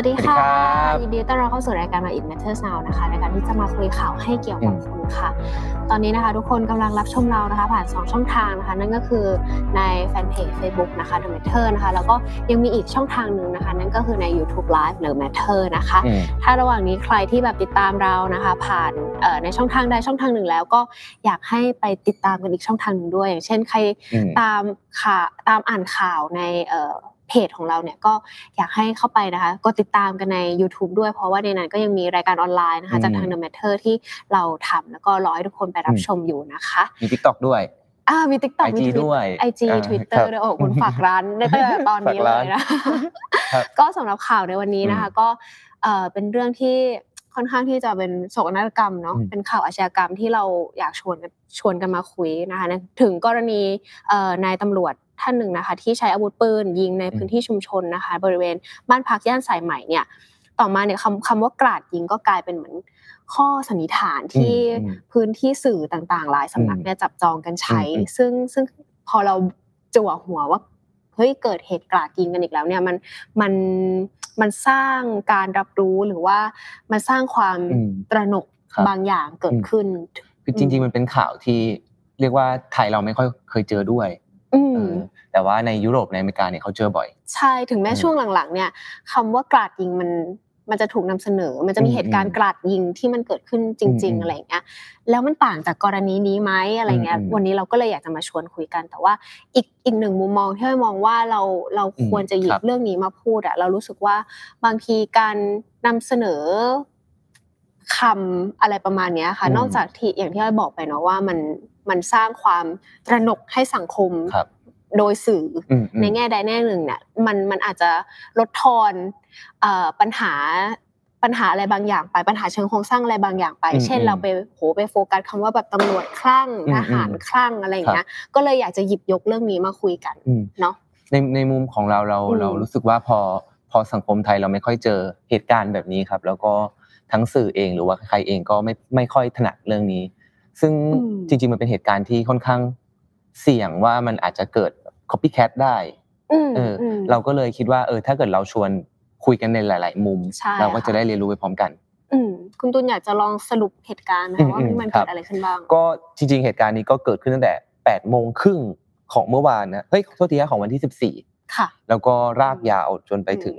วัสดีค่ะ ยินดีต้อนรับเข้าสู่รายการมา It Matters Now นะคะในการที่จะมาคุยข่าวให้เกี่ยวกับคุณค่ะ ตอนนี้นะคะ ทุกคนกำลังรับชมเรานะคะ ผ่าน 2 ช่องทางนะคะ นั่นก็คือในแฟนเพจ Facebook นะคะ The Matter นะคะ แล้วก็ยังมีอีกช่องทางหนึ่งนะคะ นั่นก็คือใน YouTube Live หรือ Matter นะคะ ถ้าระหว่างนี้ใครที่แบบติดตามเรานะคะ ผ่านในช่องทางใดช่องทางหนึ่งแล้วก็อยากให้ไปติดตามกันอีกช่องทางหนึ่งด้วย อย่างเช่นใครตามข่าวตามอ่านข่าวใน เพจของเราเนี่ยก็อยากให้เข้าไปนะคะกดติดตามกันใน YouTube ด้วย เพราะว่าในนั้นก็ยังมีรายการออนไลน์นะคะจากทาง The Matter ที่เราทำแล้วก็รอให้ทุกคนไปรับชมอยู่นะคะมี TikTok ด้วยอ่ามี TikTok มีด้วยไอจีทวิตเตอร์ด้วยโอ้คุณฝากร้านได้ตั้งแต่ตอนนี้เลยนะก็สำหรับข่าวในวันนี้นะคะ ก็เอ่อเป็นเรื่องที่ค่อนข้างที่จะเป็นโศกนาฏกรรมเนาะเป็นข่าวอาชญากรรมที่เราอยากชวนชวนกันมาคุยนะคะถึงกรณีนายตำรวจ ท่านหนึ่งนะคะ ที่ใช้อาวุธปืนยิงในพื้นที่ชุมชนนะคะ บริเวณบ้านพักย่านสายใหม่เนี่ย ต่อมาเนี่ยคำคำว่ากราดยิงก็กลายเป็นเหมือนข้อสันนิษฐานที่พื้นที่สื่อต่างๆ หลายสำนักเนี่ยจับจองกันใช้ ซึ่งซึ่งพอเราจั่วหัวว่าเฮ้ยเกิดเหตุกราดยิงกันอีกแล้วเนี่ยมันมันมันสร้างการรับรู้หรือว่ามันสร้างความตระหนกบางอย่างเกิดขึ้น คือจริง ๆ มันเป็นข่าวที่เรียกว่าไทยเราไม่ค่อยเคยเจอด้วย แต่ว่าในยุโรปในอเมริกาเนี่ยเขาเจอบ่อย ใช่ถึงแม้ช่วงหลังๆ เนี่ยคำว่ากราดยิงมันมันจะถูกนำเสนอ มันจะมีเหตุการณ์กราดยิงที่มันเกิดขึ้นจริง ๆ อะไรเงี้ย แล้วมันต่างจากกรณีนี้ไหมอะไรเงี้ย วันนี้เราก็เลยอยากจะมาชวนคุยกัน แต่ว่าอีกอีกหนึ่งมุมมองที่เรามองว่าเราเราควรจะหยิบเรื่องนี้มาพูดอะเรารู้สึกว่าบางทีการนำเสนอคำอะไรประมาณนี้ค่ะ นอกจากที่อย่างที่เราบอกไปเนาะว่ามัน มันสร้างความตระหนกให้สังคมโดยสื่อในแง่ใดแง่หนึ่งเนี่ยมันมันอาจจะลดทอนปัญหาปัญหาอะไรบางอย่างไปปัญหาเชิงโครงสร้างอะไรบางอย่างไป เช่นเราไปโหไปโฟกัสคำว่าแบบตำรวจคลั่งทหารคลั่งอะไรอย่างเงี้ยก็เลยอยากจะหยิบยกเรื่องนี้มาคุยกันเนาะในในมุมของเราเราเรารู้สึกว่าพอพอสังคมไทยเราไม่ค่อยเจอเหตุการณ์แบบนี้ครับ แล้วก็ทั้งสื่อเองหรือว่าใครเองก็ไม่ไม่ค่อยถนัดเรื่องนี้ ซึ่งจริง ๆ มันเป็นเหตุการณ์ที่ค่อนข้างเสี่ยงว่ามันอาจจะเกิด copycat ได้เออเราก็เลยคิดว่าเออถ้าเกิดเราชวนคุยกันในหลาย ๆ มุม เราก็จะได้เรียนรู้ไปพร้อมกันอืคุณตุนอยากจะลองสรุปเหตุการณ์นะว่ามันเกิดอะไรขึ้นบ้าง ก็จริง ๆ เหตุการณ์นี้ก็เกิดขึ้นตั้งแต่แปดโมงครึ่งของเมื่อวานนะเฮ้ยโทษทีนะของวันที่สิบสี่แล้วก็รากยาวจนไปถึง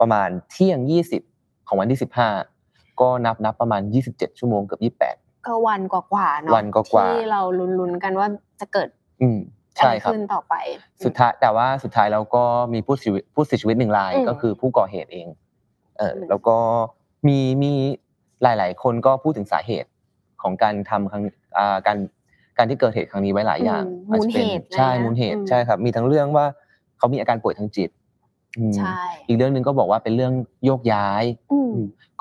ประมาณเที่ยงยี่สิบของวันที่สิบห้าก็นับนับประมาณยี่สิบเจ็ดชั่วโมงเกือบยี่สิบแปด ก็วันกว่าๆเนาะวันกว่าที่เราลุ้นๆกันว่าจะเกิด อืมใช่ครับต่อไป สุดท้ายแต่ว่าสุดท้ายเราก็มีผู้เสียผู้เสียชีวิตหนึ่งรายก็คือผู้ก่อเหตุเอง เออแล้วก็มีมีหลาย ๆ คนก็พูดถึงสาเหตุของการทำครั้งการการที่เกิดเหตุครั้งนี้ไว้หลายอย่างมูลเหตุใช่มูลเหตุใช่ครับ มีทั้งเรื่องว่าเขามีอาการป่วยทางจิต ใช่อีกเรื่องหนึ่งก็บอกว่าเป็นเรื่องโยกย้าย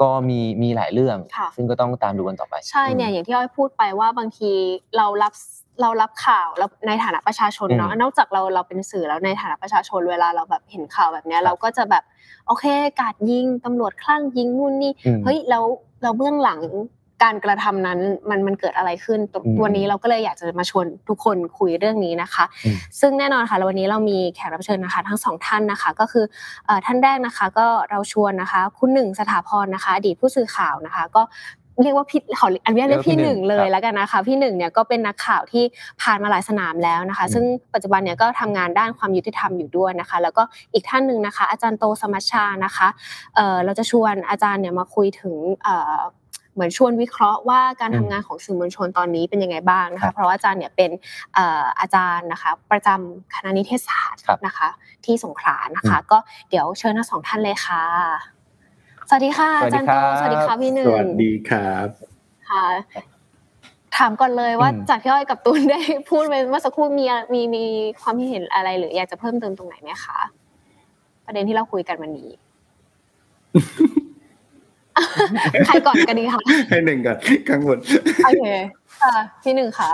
ก็มีมีหลายเรื่อง ซึ่งก็ต้องตามดูกันต่อไป ใช่เนี่ยอย่างที่อ้อยพูดไปว่าบางทีเรารับเรารับข่าวเราในฐานะประชาชนเนาะนอกจากเราเราเป็นสื่อแล้วในฐานะประชาชนเวลาเราแบบเห็นข่าวแบบนี้เราก็จะแบบโอเคกาดยิงตำรวจคลั่งยิงนู่นนี่เฮ้ยแล้วเราเบื้องหลัง การกระทำนั้นมันมันเกิดอะไรขึ้นวันนี้เราก็เลยอยากจะมาชวนทุกคนคุยเรื่องนี้นะคะ ซึ่งแน่นอนค่ะวันนี้เรามีแขกรับเชิญนะคะ ทั้งสองท่านนะคะ ก็คือท่านแรกนะคะ ก็เราชวนนะคะ คุณหนึ่งสถาพรนะคะอดีตผู้สื่อข่าวนะคะ ก็เรียกว่าพี่ขออันนี้เรียกพี่หนึ่งเลยแล้วกันนะคะ พี่หนึ่งเนี่ยก็เป็นนักข่าวที่ผ่านมาหลายสนามแล้วนะคะ ซึ่งปัจจุบันเนี่ยก็ทำงานด้านความยุติธรรมอยู่ด้วยนะคะ แล้วก็อีกท่านหนึ่งนะคะ อาจารย์โตสมัชชานะคะเอ่อเราจะชวนอาจารย์เนี่ยมาคุยถึง เอ่อเหมือนชวนวิเคราะห์ว่าการทำงานของสื่อมวลชนตอนนี้เป็นยังไงบ้างนะคะเพราะว่าอาจารย์เนี่ยเป็นอาจารย์นะคะ ประจำคณะนิเทศศาสตร์นะคะ ที่สงขลานะคะ ก็เดี๋ยวเชิญทั้งสองท่านเลยค่ะ สวัสดีค่ะอาจารย์โตสวัสดีค่ะพี่หนึ่งสวัสดีครับค่ะถามก่อนเลยว่าจากที่อ้อยกับตูนได้พูดไปเมื่อสักครู่มีมีมีความคิดเห็นอะไรหรืออยากจะเพิ่มเติมตรงไหนไหมคะประเด็นที่เราคุยกันวันนี้ ใครก่อนกันดีคะให้หนึ่งก่อนข้างบนโอเคค่ะพี่หนึ่งค่ะ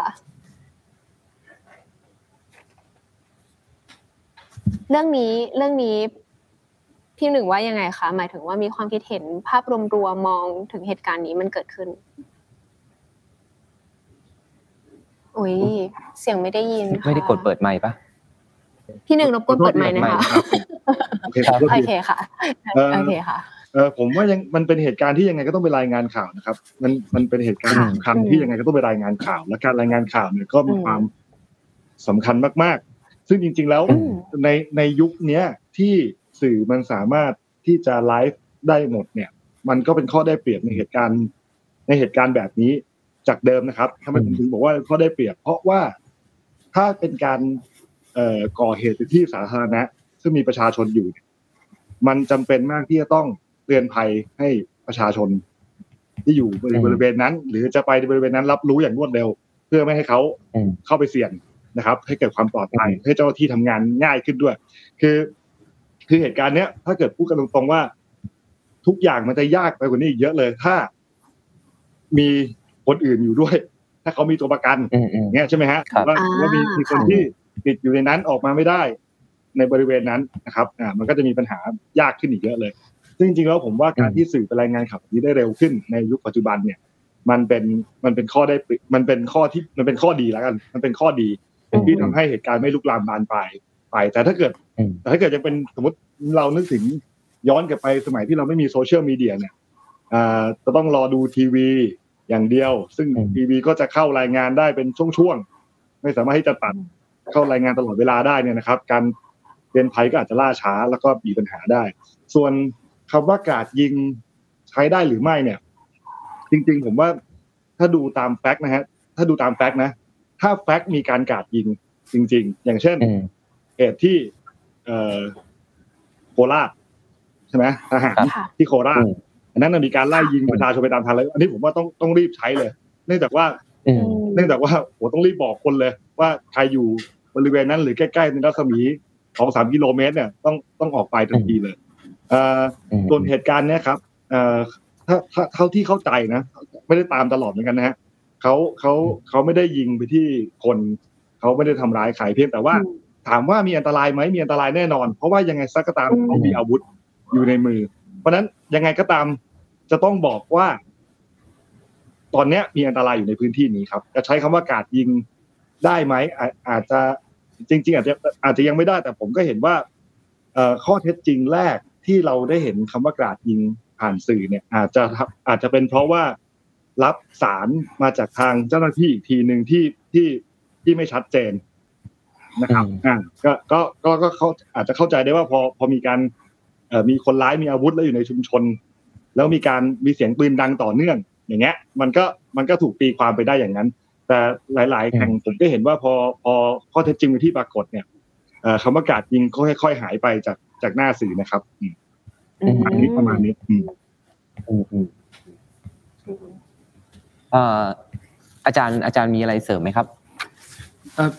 เรื่องนี้เรื่องนี้พี่หนึ่งว่ายังไงคะหมายถึงว่ามีความคิดเห็นภาพรวมๆมองถึงเหตุการณ์นี้มันเกิดขึ้นอุ้ยเสียงไม่ได้ยินค่ะไม่ได้กดเปิดไมค์ปะพี่หนึ่งรบกวนเปิดไมค์นะคะโอเคขอโทษโอทีเคค่ะเอ่อโอเคค่ะ เออผมว่ายังมันเป็นเหตุการณ์ที่ยังไงก็ต้องไปรายงานข่าวนะครับ มันมันเป็นเหตุการณ์ค่ะสำคัญที่ยังไงก็ต้องไปรายงานข่าว และการรายงานข่าวเนี่ยก็มีอืมความสำคัญมากๆ ซึ่งจริง ๆ แล้วอืมในในยุคเนี้ยที่สื่อมันสามารถที่จะไลฟ์ได้หมดเนี่ย มันก็เป็นข้อได้เปรียบในเหตุการณ์ ในเหตุการณ์แบบนี้จากเดิมนะครับทำไมผมถึงบอกว่าข้อได้เปรียบ เพราะว่าถ้าเป็นการเอ่อก่อเหตุในที่สาธารณะซึ่งมีประชาชนอยู่เนี่ยมันจำเป็นมากที่จะต้องเตือนภัยให้ประชาชน ที่อยู่บริอืมบริเวณนั้น หรือจะไปบริเวณนั้นรับรู้อย่างรวดเร็ว เพื่อไม่ให้เขาอืมเข้าไปเสี่ยงนะครับ ให้เกิดความปลอดภัยอืมให้เจ้าหน้าที่ทำงานง่ายขึ้นด้วย คือ คือเหตุการณ์เนี้ย ถ้าเกิดพูดกันตรงๆว่า ทุกอย่างมันจะยากไปกว่านี้อีกเยอะเลย ถ้า มีคนอื่นอยู่ด้วย ถ้าเขามีตัวประกันอืมอืมเงี้ยใช่ไหมฮะครับว่าอ่าว่ามีมีคนค่ะที่ติดอยู่ในนั้นออกมาไม่ได้ ในบริเวณนั้นนะครับ อ่า มันก็จะมีปัญหายากขึ้นอีกเยอะเลย ซึ่งจริงๆแล้วผมว่าการอืมที่สื่อไปรายงานข่าวแบบนี้ได้เร็วขึ้นในยุคปัจจุบันเนี่ย มันเป็นมันเป็นข้อได้เปรียบมันเป็นข้อที่มันเป็นข้อดีแล้วกัน มันเป็นข้อดีอืมที่ทำให้เหตุการณ์ไม่ลุกลามบานปลายไป แต่ถ้าเกิดอืมแต่ถ้าเกิดยังเป็นสมมติเรานึกถึงย้อนกลับไปสมัยที่เราไม่มีโซเชียลมีเดียเนี่ยอ่าจะต้องรอดูทีวีอย่างเดียว ซึ่งอืมทีวีก็จะเข้ารายงานได้เป็นช่วงๆไม่สามารถที่จะตัดเข้ารายงานตลอดเวลาได้เนี่ยนะครับ การเรียนภัยก็อาจจะล่าช้าแล้วก็มีปัญหาได้ ส่วน คำว่ากาดยิงใช้ได้หรือไม่เนี่ย จริง ๆ ผมว่าถ้าดูตามแฟกต์นะฮะ ถ้าดูตามแฟกต์นะถ้าแฟกต์มีการกาดยิงจริง ๆ อย่างเช่นอืมเหตุที่เอ่อโคราชใช่ไหมทหารค่ะที่โคราชอืมอันนั้นนะมีการไล่ยิงประชาชนไปตามทางเลยอันนี้ผมว่าต้องต้องรีบใช้เลย เนื่องจากว่าอืมเนื่องจากว่าโหต้องรีบบอกคนเลย ว่าใครอยู่บริเวณนั้นหรือใกล้ๆในรัศมีสองสามกิโลเมตรเนี่ยต้องต้องออกไปทันทีเลยเอ่ออืม ส่วนเหตุการณ์เนี้ยครับเอ่อถ้าถ้าเท่าที่เข้าใจนะไม่ได้ตามตลอดเหมือนกันนะฮะเขาเขาเขาไม่ได้ยิงไปที่คนเขาไม่ได้ทำร้ายใครเพียงแต่ว่าอืมถามว่ามีอันตรายไหมมีอันตรายแน่นอน เพราะว่ายังไงสักก็ตามอืมเขามีอาวุธอยู่ในมือ เพราะฉะนั้นยังไงก็ตามจะต้องบอกว่า ตอนเนี้ยมีอันตรายอยู่ในพื้นที่นี้ครับ จะใช้คำว่ากาดยิงได้ไหมอาอาจจะจริง ๆ อาจจะอาจจะยังไม่ได้แต่ผมก็เห็นว่าเอ่อข้อเท็จจริงแรก ที่เราได้เห็นคำว่ากราดยิงผ่านสื่อเนี่ย อาจจะอาจจะเป็นเพราะว่ารับสารมาจากทางเจ้าหน้าที่อีกทีหนึ่งที่ที่ที่ไม่ชัดเจนนะครับอืมอ่าก็ก็ก็ก็เขาอาจจะเข้าใจได้ว่าพอพอมีการเอ่อมีคนร้ายมีอาวุธแล้วอยู่ในชุมชน แล้วมีการมีเสียงปืนดังต่อเนื่อง อย่างเงี้ย มันก็มันก็ถูกตีความไปได้อย่างนั้น แต่หลาย ๆแห่งผมก็เห็นว่าพอพอข้อเท็จจริงเป็นที่ปรากฏเนี่ยเอ่อคำว่ากราดยิงก็ค่อย ๆ หายไปจาก จากหน้าสื่อนะครับอืมอืมประมาณนี้ประมาณนี้อืมอืมอืมเอ่ออาจารย์อาจารย์มีอะไรเสริมไหมครับเอ่อ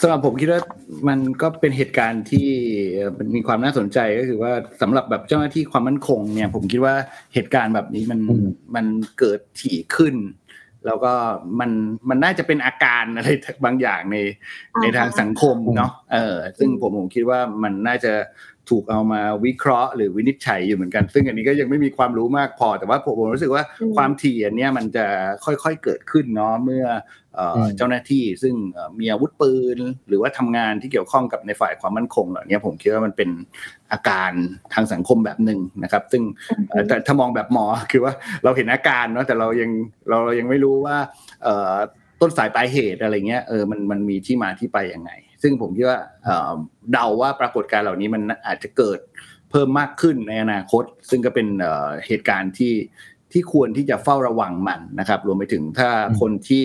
สำหรับผมคิดว่ามันก็เป็นเหตุการณ์ที่เอ่อมันมีความน่าสนใจก็คือว่าสำหรับแบบเจ้าหน้าที่ความมั่นคงเนี่ย ผมคิดว่าเหตุการณ์แบบนี้มันอืมมันเกิดถี่ขึ้น แล้วก็มันมันน่าจะเป็นอาการอะไรบางอย่างในอ่าฮะในทางสังคมเนาะเออซึ่งผมผมคิดว่ามันน่าจะถูกเอามาวิเคราะห์หรือวินิจฉัยอยู่เหมือนกัน ซึ่งอันนี้ก็ยังไม่มีความรู้มากพอแต่ว่าผมผมรู้สึกว่าอืมความถี่อันเนี้ยมันจะค่อยๆเกิดขึ้นเนาะเมื่อ เอ่ออมเจ้าหน้าที่ซึ่งเอ่อมีอาวุธปืน หรือว่าทำงานที่เกี่ยวข้องกับในฝ่ายความมั่นคงเหล่านี้ผมคิดว่ามันเป็นอาการทางสังคมแบบหนึ่งนะครับ ซึ่งเอ่อแต่ถ้ามองแบบหมอคือว่าเราเห็นอาการเนาะแต่เรายังเราเรายังไม่รู้ว่าเอ่อต้นสายปลายเหตุอะไรเงี้ยเออมันมันมีที่มาที่ไปยังไง ซึ่งผมคิดว่าเอ่อเดาว่าปรากฏการณ์เหล่านี้มันอาจจะเกิดเพิ่มมากขึ้นในอนาคต ซึ่งก็เป็นเอ่อเหตุการณ์ที่ที่ควรที่จะเฝ้าระวังมันนะครับ รวมไปถึงถ้าอืมคนที่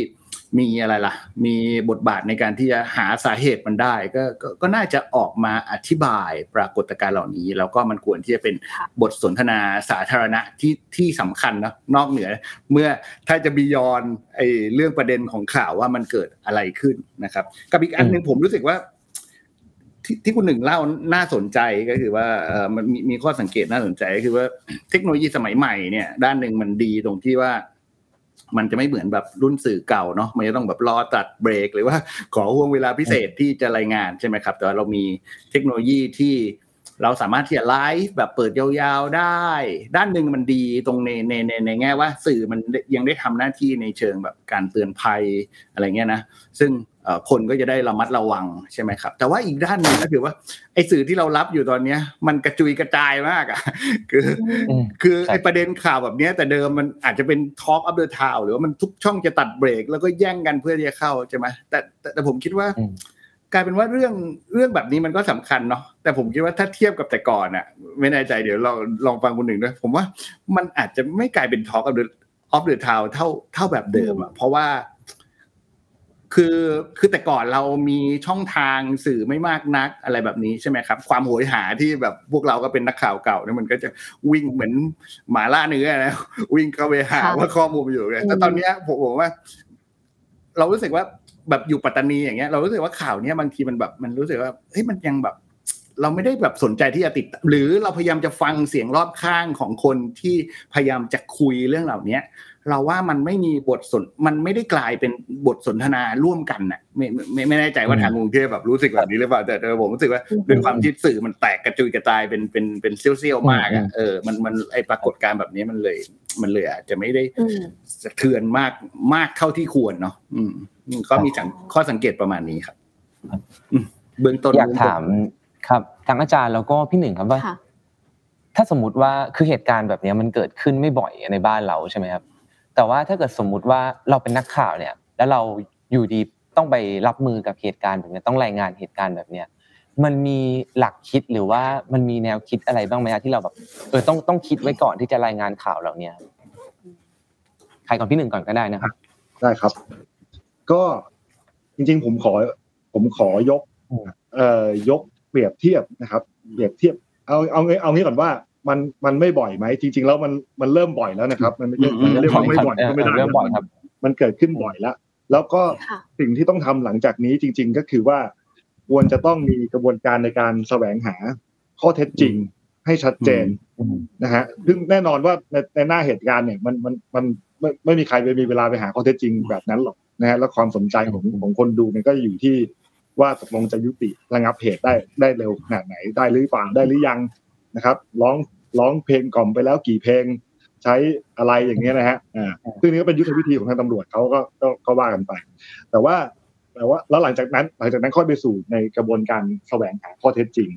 มีอะไรล่ะ มีบทบาทในการที่จะหาสาเหตุมันได้ก็ก็ก็น่าจะออกมาอธิบายปรากฏการณ์เหล่านี้ แล้วก็มันควรที่จะเป็นค่ะบทสนทนาสาธารณะที่ที่สำคัญนะนอกเหนือ เมื่อถ้าจะบียอนไอ้เรื่องประเด็นของข่าวว่ามันเกิดอะไรขึ้นนะครับ กับอีกอันหนึ่งผมรู้สึกว่าที่ที่คุณหนึ่งเล่าน่าสนใจก็คือว่าเออมันมีมีข้อสังเกตน่าสนใจก็คือว่าเทคโนโลยีสมัยใหม่เนี่ย ด้านหนึ่งมันดีตรงที่ว่า มันจะไม่เหมือนแบบรุ่นสื่อเก่าเนาะมันจะต้องแบบรอตัดเบรก หรือว่าขอห่วงเวลาพิเศษที่จะรายงานใช่ไหมครับ แต่ว่าเรามีเทคโนโลยีที่เราสามารถที่จะไลฟ์แบบเปิดยาวๆได้ ด้านหนึ่งมันดีตรงในในในในแง่ว่าสื่อมันยังได้ทำหน้าที่ในเชิงแบบการเตือนภัยอะไรเงี้ยนะ ซึ่งเอ่อ คนก็จะได้ระมัดระวังใช่ไหมครับ แต่ว่าอีกด้านหนึ่งก็คือว่าไอ้สื่อที่เรารับอยู่ตอนเนี้ย มันกระจุยกระจายมากอะคืออืมคือใช่ไอ้ประเด็นข่าวแบบเนี้ยแต่เดิมมันอาจจะเป็น Talk of the Town หรือว่ามันทุกช่องจะตัดเบรก แล้วก็แย่งกันเพื่อที่จะเข้าใช่ไหมแต่แต่แต่ผมคิดว่าอืมกลายเป็นว่าเรื่องเรื่องแบบนี้มันก็สำคัญเนาะแต่ผมคิดว่าถ้าเทียบกับแต่ก่อนอะไม่แน่ใจเดี๋ยวเราลองฟังคนหนึ่งด้วย ผมว่ามันอาจจะไม่กลายเป็น Talk of the of the Town เท่าเท่าแบบเดิมอะเพราะว่า คือคือแต่ก่อนเรามีช่องทางสื่อไม่มากนักอะไรแบบนี้ใช่ไหมครับ ความโหยหาที่แบบพวกเราก็เป็นนักข่าวเก่าเนี่ยมันก็จะวิ่งเหมือนหมาล่าเนื้อนะวิ่งเข้าไปหาค่ะว่าข้อมูลมันอยู่ไงแต่อืมตอนเนี้ยผมผมว่า เรารู้สึกว่าแบบอยู่ปัตตานีอย่างเงี้ยเรารู้สึกว่าข่าวเนี้ยบางทีมันแบบมันรู้สึกว่าเฮ้ยมันยังแบบ เราไม่ได้แบบสนใจที่จะติด หรือเราพยายามจะฟังเสียงรอบข้างของคนที่พยายามจะคุยเรื่องเหล่าเนี้ย เราว่ามันไม่มีบทสนมันไม่ได้กลายเป็นบทสนทนาร่วมกันน่ะไม่ไม่ไม่ไม่แน่ใจว่าอืมทางกรุงเทพแบบรู้สึกแบบนี้หรือเปล่าแต่แต่ผมรู้สึกว่าด้วยความที่สื่อมันแตกกระจุยกระจายเป็นเป็นเป็นเซี่ยวๆมากอะเออมันมันไอปรากฏการณ์แบบนี้มันเลย มันเลยอาจจะไม่ได้อืมสะเทือนมากมากเท่าที่ควรเนาะอืมอืมก็มีสังข้อสังเกตประมาณนี้ครับอืมเบื้องต้นอยากถามครับทางอาจารย์แล้วก็พี่หนึ่งครับว่าค่ะถ้าสมมติว่าคือเหตุการณ์แบบเนี้ยมันเกิดขึ้นไม่บ่อยในบ้านเราใช่ไหมครับ แต่ว่าถ้าเกิดสมมุติว่าเราเป็นนักข่าวเนี่ย แล้วเราอยู่ดีต้องไปรับมือกับเหตุการณ์แบบเนี้ยต้องรายงานเหตุการณ์แบบเนี้ยมันมีหลักคิดหรือว่ามันมีแนวคิดอะไรบ้างไหมครับที่เราแบบเออต้องต้องคิดไว้ก่อนที่จะรายงานข่าวเหล่าเนี้ยใครก่อนพี่หนึ่งก่อนก็ได้นะครับ ได้ครับ ก็จริงๆ ผมขอ ผมขอยกอืมเอ่อยกเปรียบเทียบนะครับ เปรียบเทียบ เอาเอาเอาเอางี้ก่อนว่า มันมันไม่บ่อยไหมจริง ๆ แล้วมันมันเริ่มบ่อยแล้วนะครับ มันไม่ใช่มันเรียกว่าไม่บ่อยก็ไม่ได้เริ่มบ่อยครับ มันเกิดขึ้นบ่อยแล้วแล้วก็ค่ะสิ่งที่ต้องทำหลังจากนี้จริง ๆ ก็คือว่าควรจะต้องมีกระบวนการในการแสวงหาข้อเท็จจริงให้ชัดเจนอืมนะฮะซึ่งแน่นอนว่าในในหน้าเหตุการณ์เนี่ยมันมันมันไม่ไม่มีใครไปมีเวลาไปหาข้อเท็จจริงแบบนั้นหรอกนะฮะแล้วความสนใจของของคนดูมันก็อยู่ที่ว่าตกลงจะยุติระงับเหตุได้ได้เร็วขนาดไหนได้หรือเปล่าได้หรือยังนะครับ ร้อง ร้องเพลงกล่อมไปแล้วกี่เพลง ใช้อะไรอย่างเงี้ยนะฮะอ่าซึ่งนี่ก็เป็นยุทธวิธีของทางตำรวจเขาก็ก็ก็ว่ากันไป แต่ว่าแต่ว่าแล้วหลังจากนั้น หลังจากนั้นค่อยไปสู่ในกระบวนการแสวงหาข้อเท็จจริง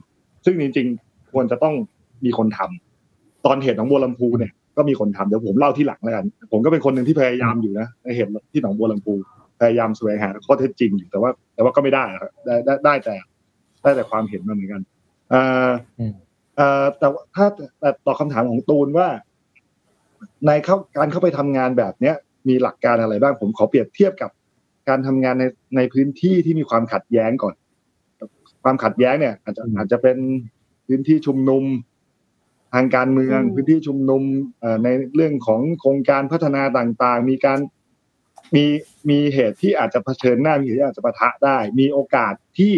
ซึ่งจริงๆควรจะต้องมีคนทำตอนเหตุหนองบัวลำพูเนี่ยก็มีคนทำเดี๋ยวผมเล่าที่หลังแล้วกัน ผมก็เป็นคนหนึ่งที่พยายามอยู่นะในเหตุที่หนองบัวลำพูพยายามแสวงหาข้อเท็จจริงอยู่แต่ว่า แต่ว่าก็ไม่ได้ครับได้ได้ได้แต่ได้แต่ความเห็นมาเหมือนกันเอ่ออมเอ่อ แต่ว่าถ้าแต่ตอบคำถามของตูนว่า ในเข้าการเข้าไปทำงานแบบเนี้ย มีหลักการอะไรบ้างผมขอเปรียบเทียบกับการทำงานในในพื้นที่ที่มีความขัดแย้งก่อน ความขัดแย้งเนี่ย อาจจะอาจจะเป็นพื้นที่ชุมนุมทางการเมืองอืมพื้นที่ชุมนุมเอ่อในเรื่องของโครงการพัฒนาต่างๆ มีการมีมีเหตุที่อาจจะเผชิญหน้ามีเหตุที่อาจจะปะทะได้ มีโอกาสที่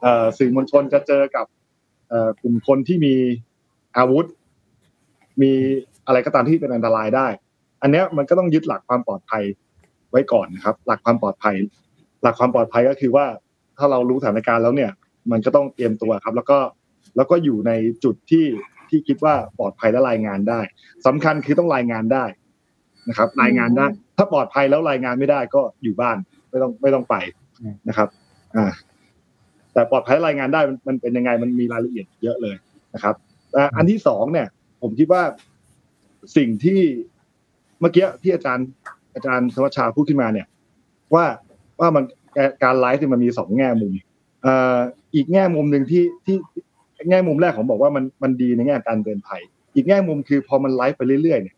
เอ่อสื่อมวลชนจะเจอกับเอ่อ กลุ่มคนที่มีอาวุธ มีอะไรก็ตามที่เป็นอันตรายได้ อันนี้มันก็ต้องยึดหลักความปลอดภัยไว้ก่อนนะครับ หลักความปลอดภัย หลักความปลอดภัยก็คือว่าถ้าเรารู้สถานการณ์แล้วเนี่ย มันก็ต้องเตรียมตัวครับ แล้วก็แล้วก็อยู่ในจุดที่ที่คิดว่าปลอดภัยและรายงานได้สำคัญคือต้องรายงานได้นะครับ รายงานได้ ถ้าปลอดภัยแล้วรายงานไม่ได้ก็อยู่บ้านไม่ต้องไม่ต้องไปนะครับ อ่า แต่ปลอดภัยรายงานได้มันเป็นยังไงมันมีรายละเอียดเยอะเลยนะครับอ่าอันที่สองเนี่ย ผมคิดว่าสิ่งที่เมื่อกี้ที่อาจารย์ อาจารย์สวัชชาพูดขึ้นมาเนี่ย ว่าว่ามันการไลฟ์เนี่มันมีสองแง่มุมอ่ออีกแง่มุมหนึ่งที่ที่แง่มุมแรกผมบอกว่ามันมันดีในแง่การเตือนภัย อีกแง่มุมคือพอมันไลฟ์ไปเรื่อยๆเนี่ย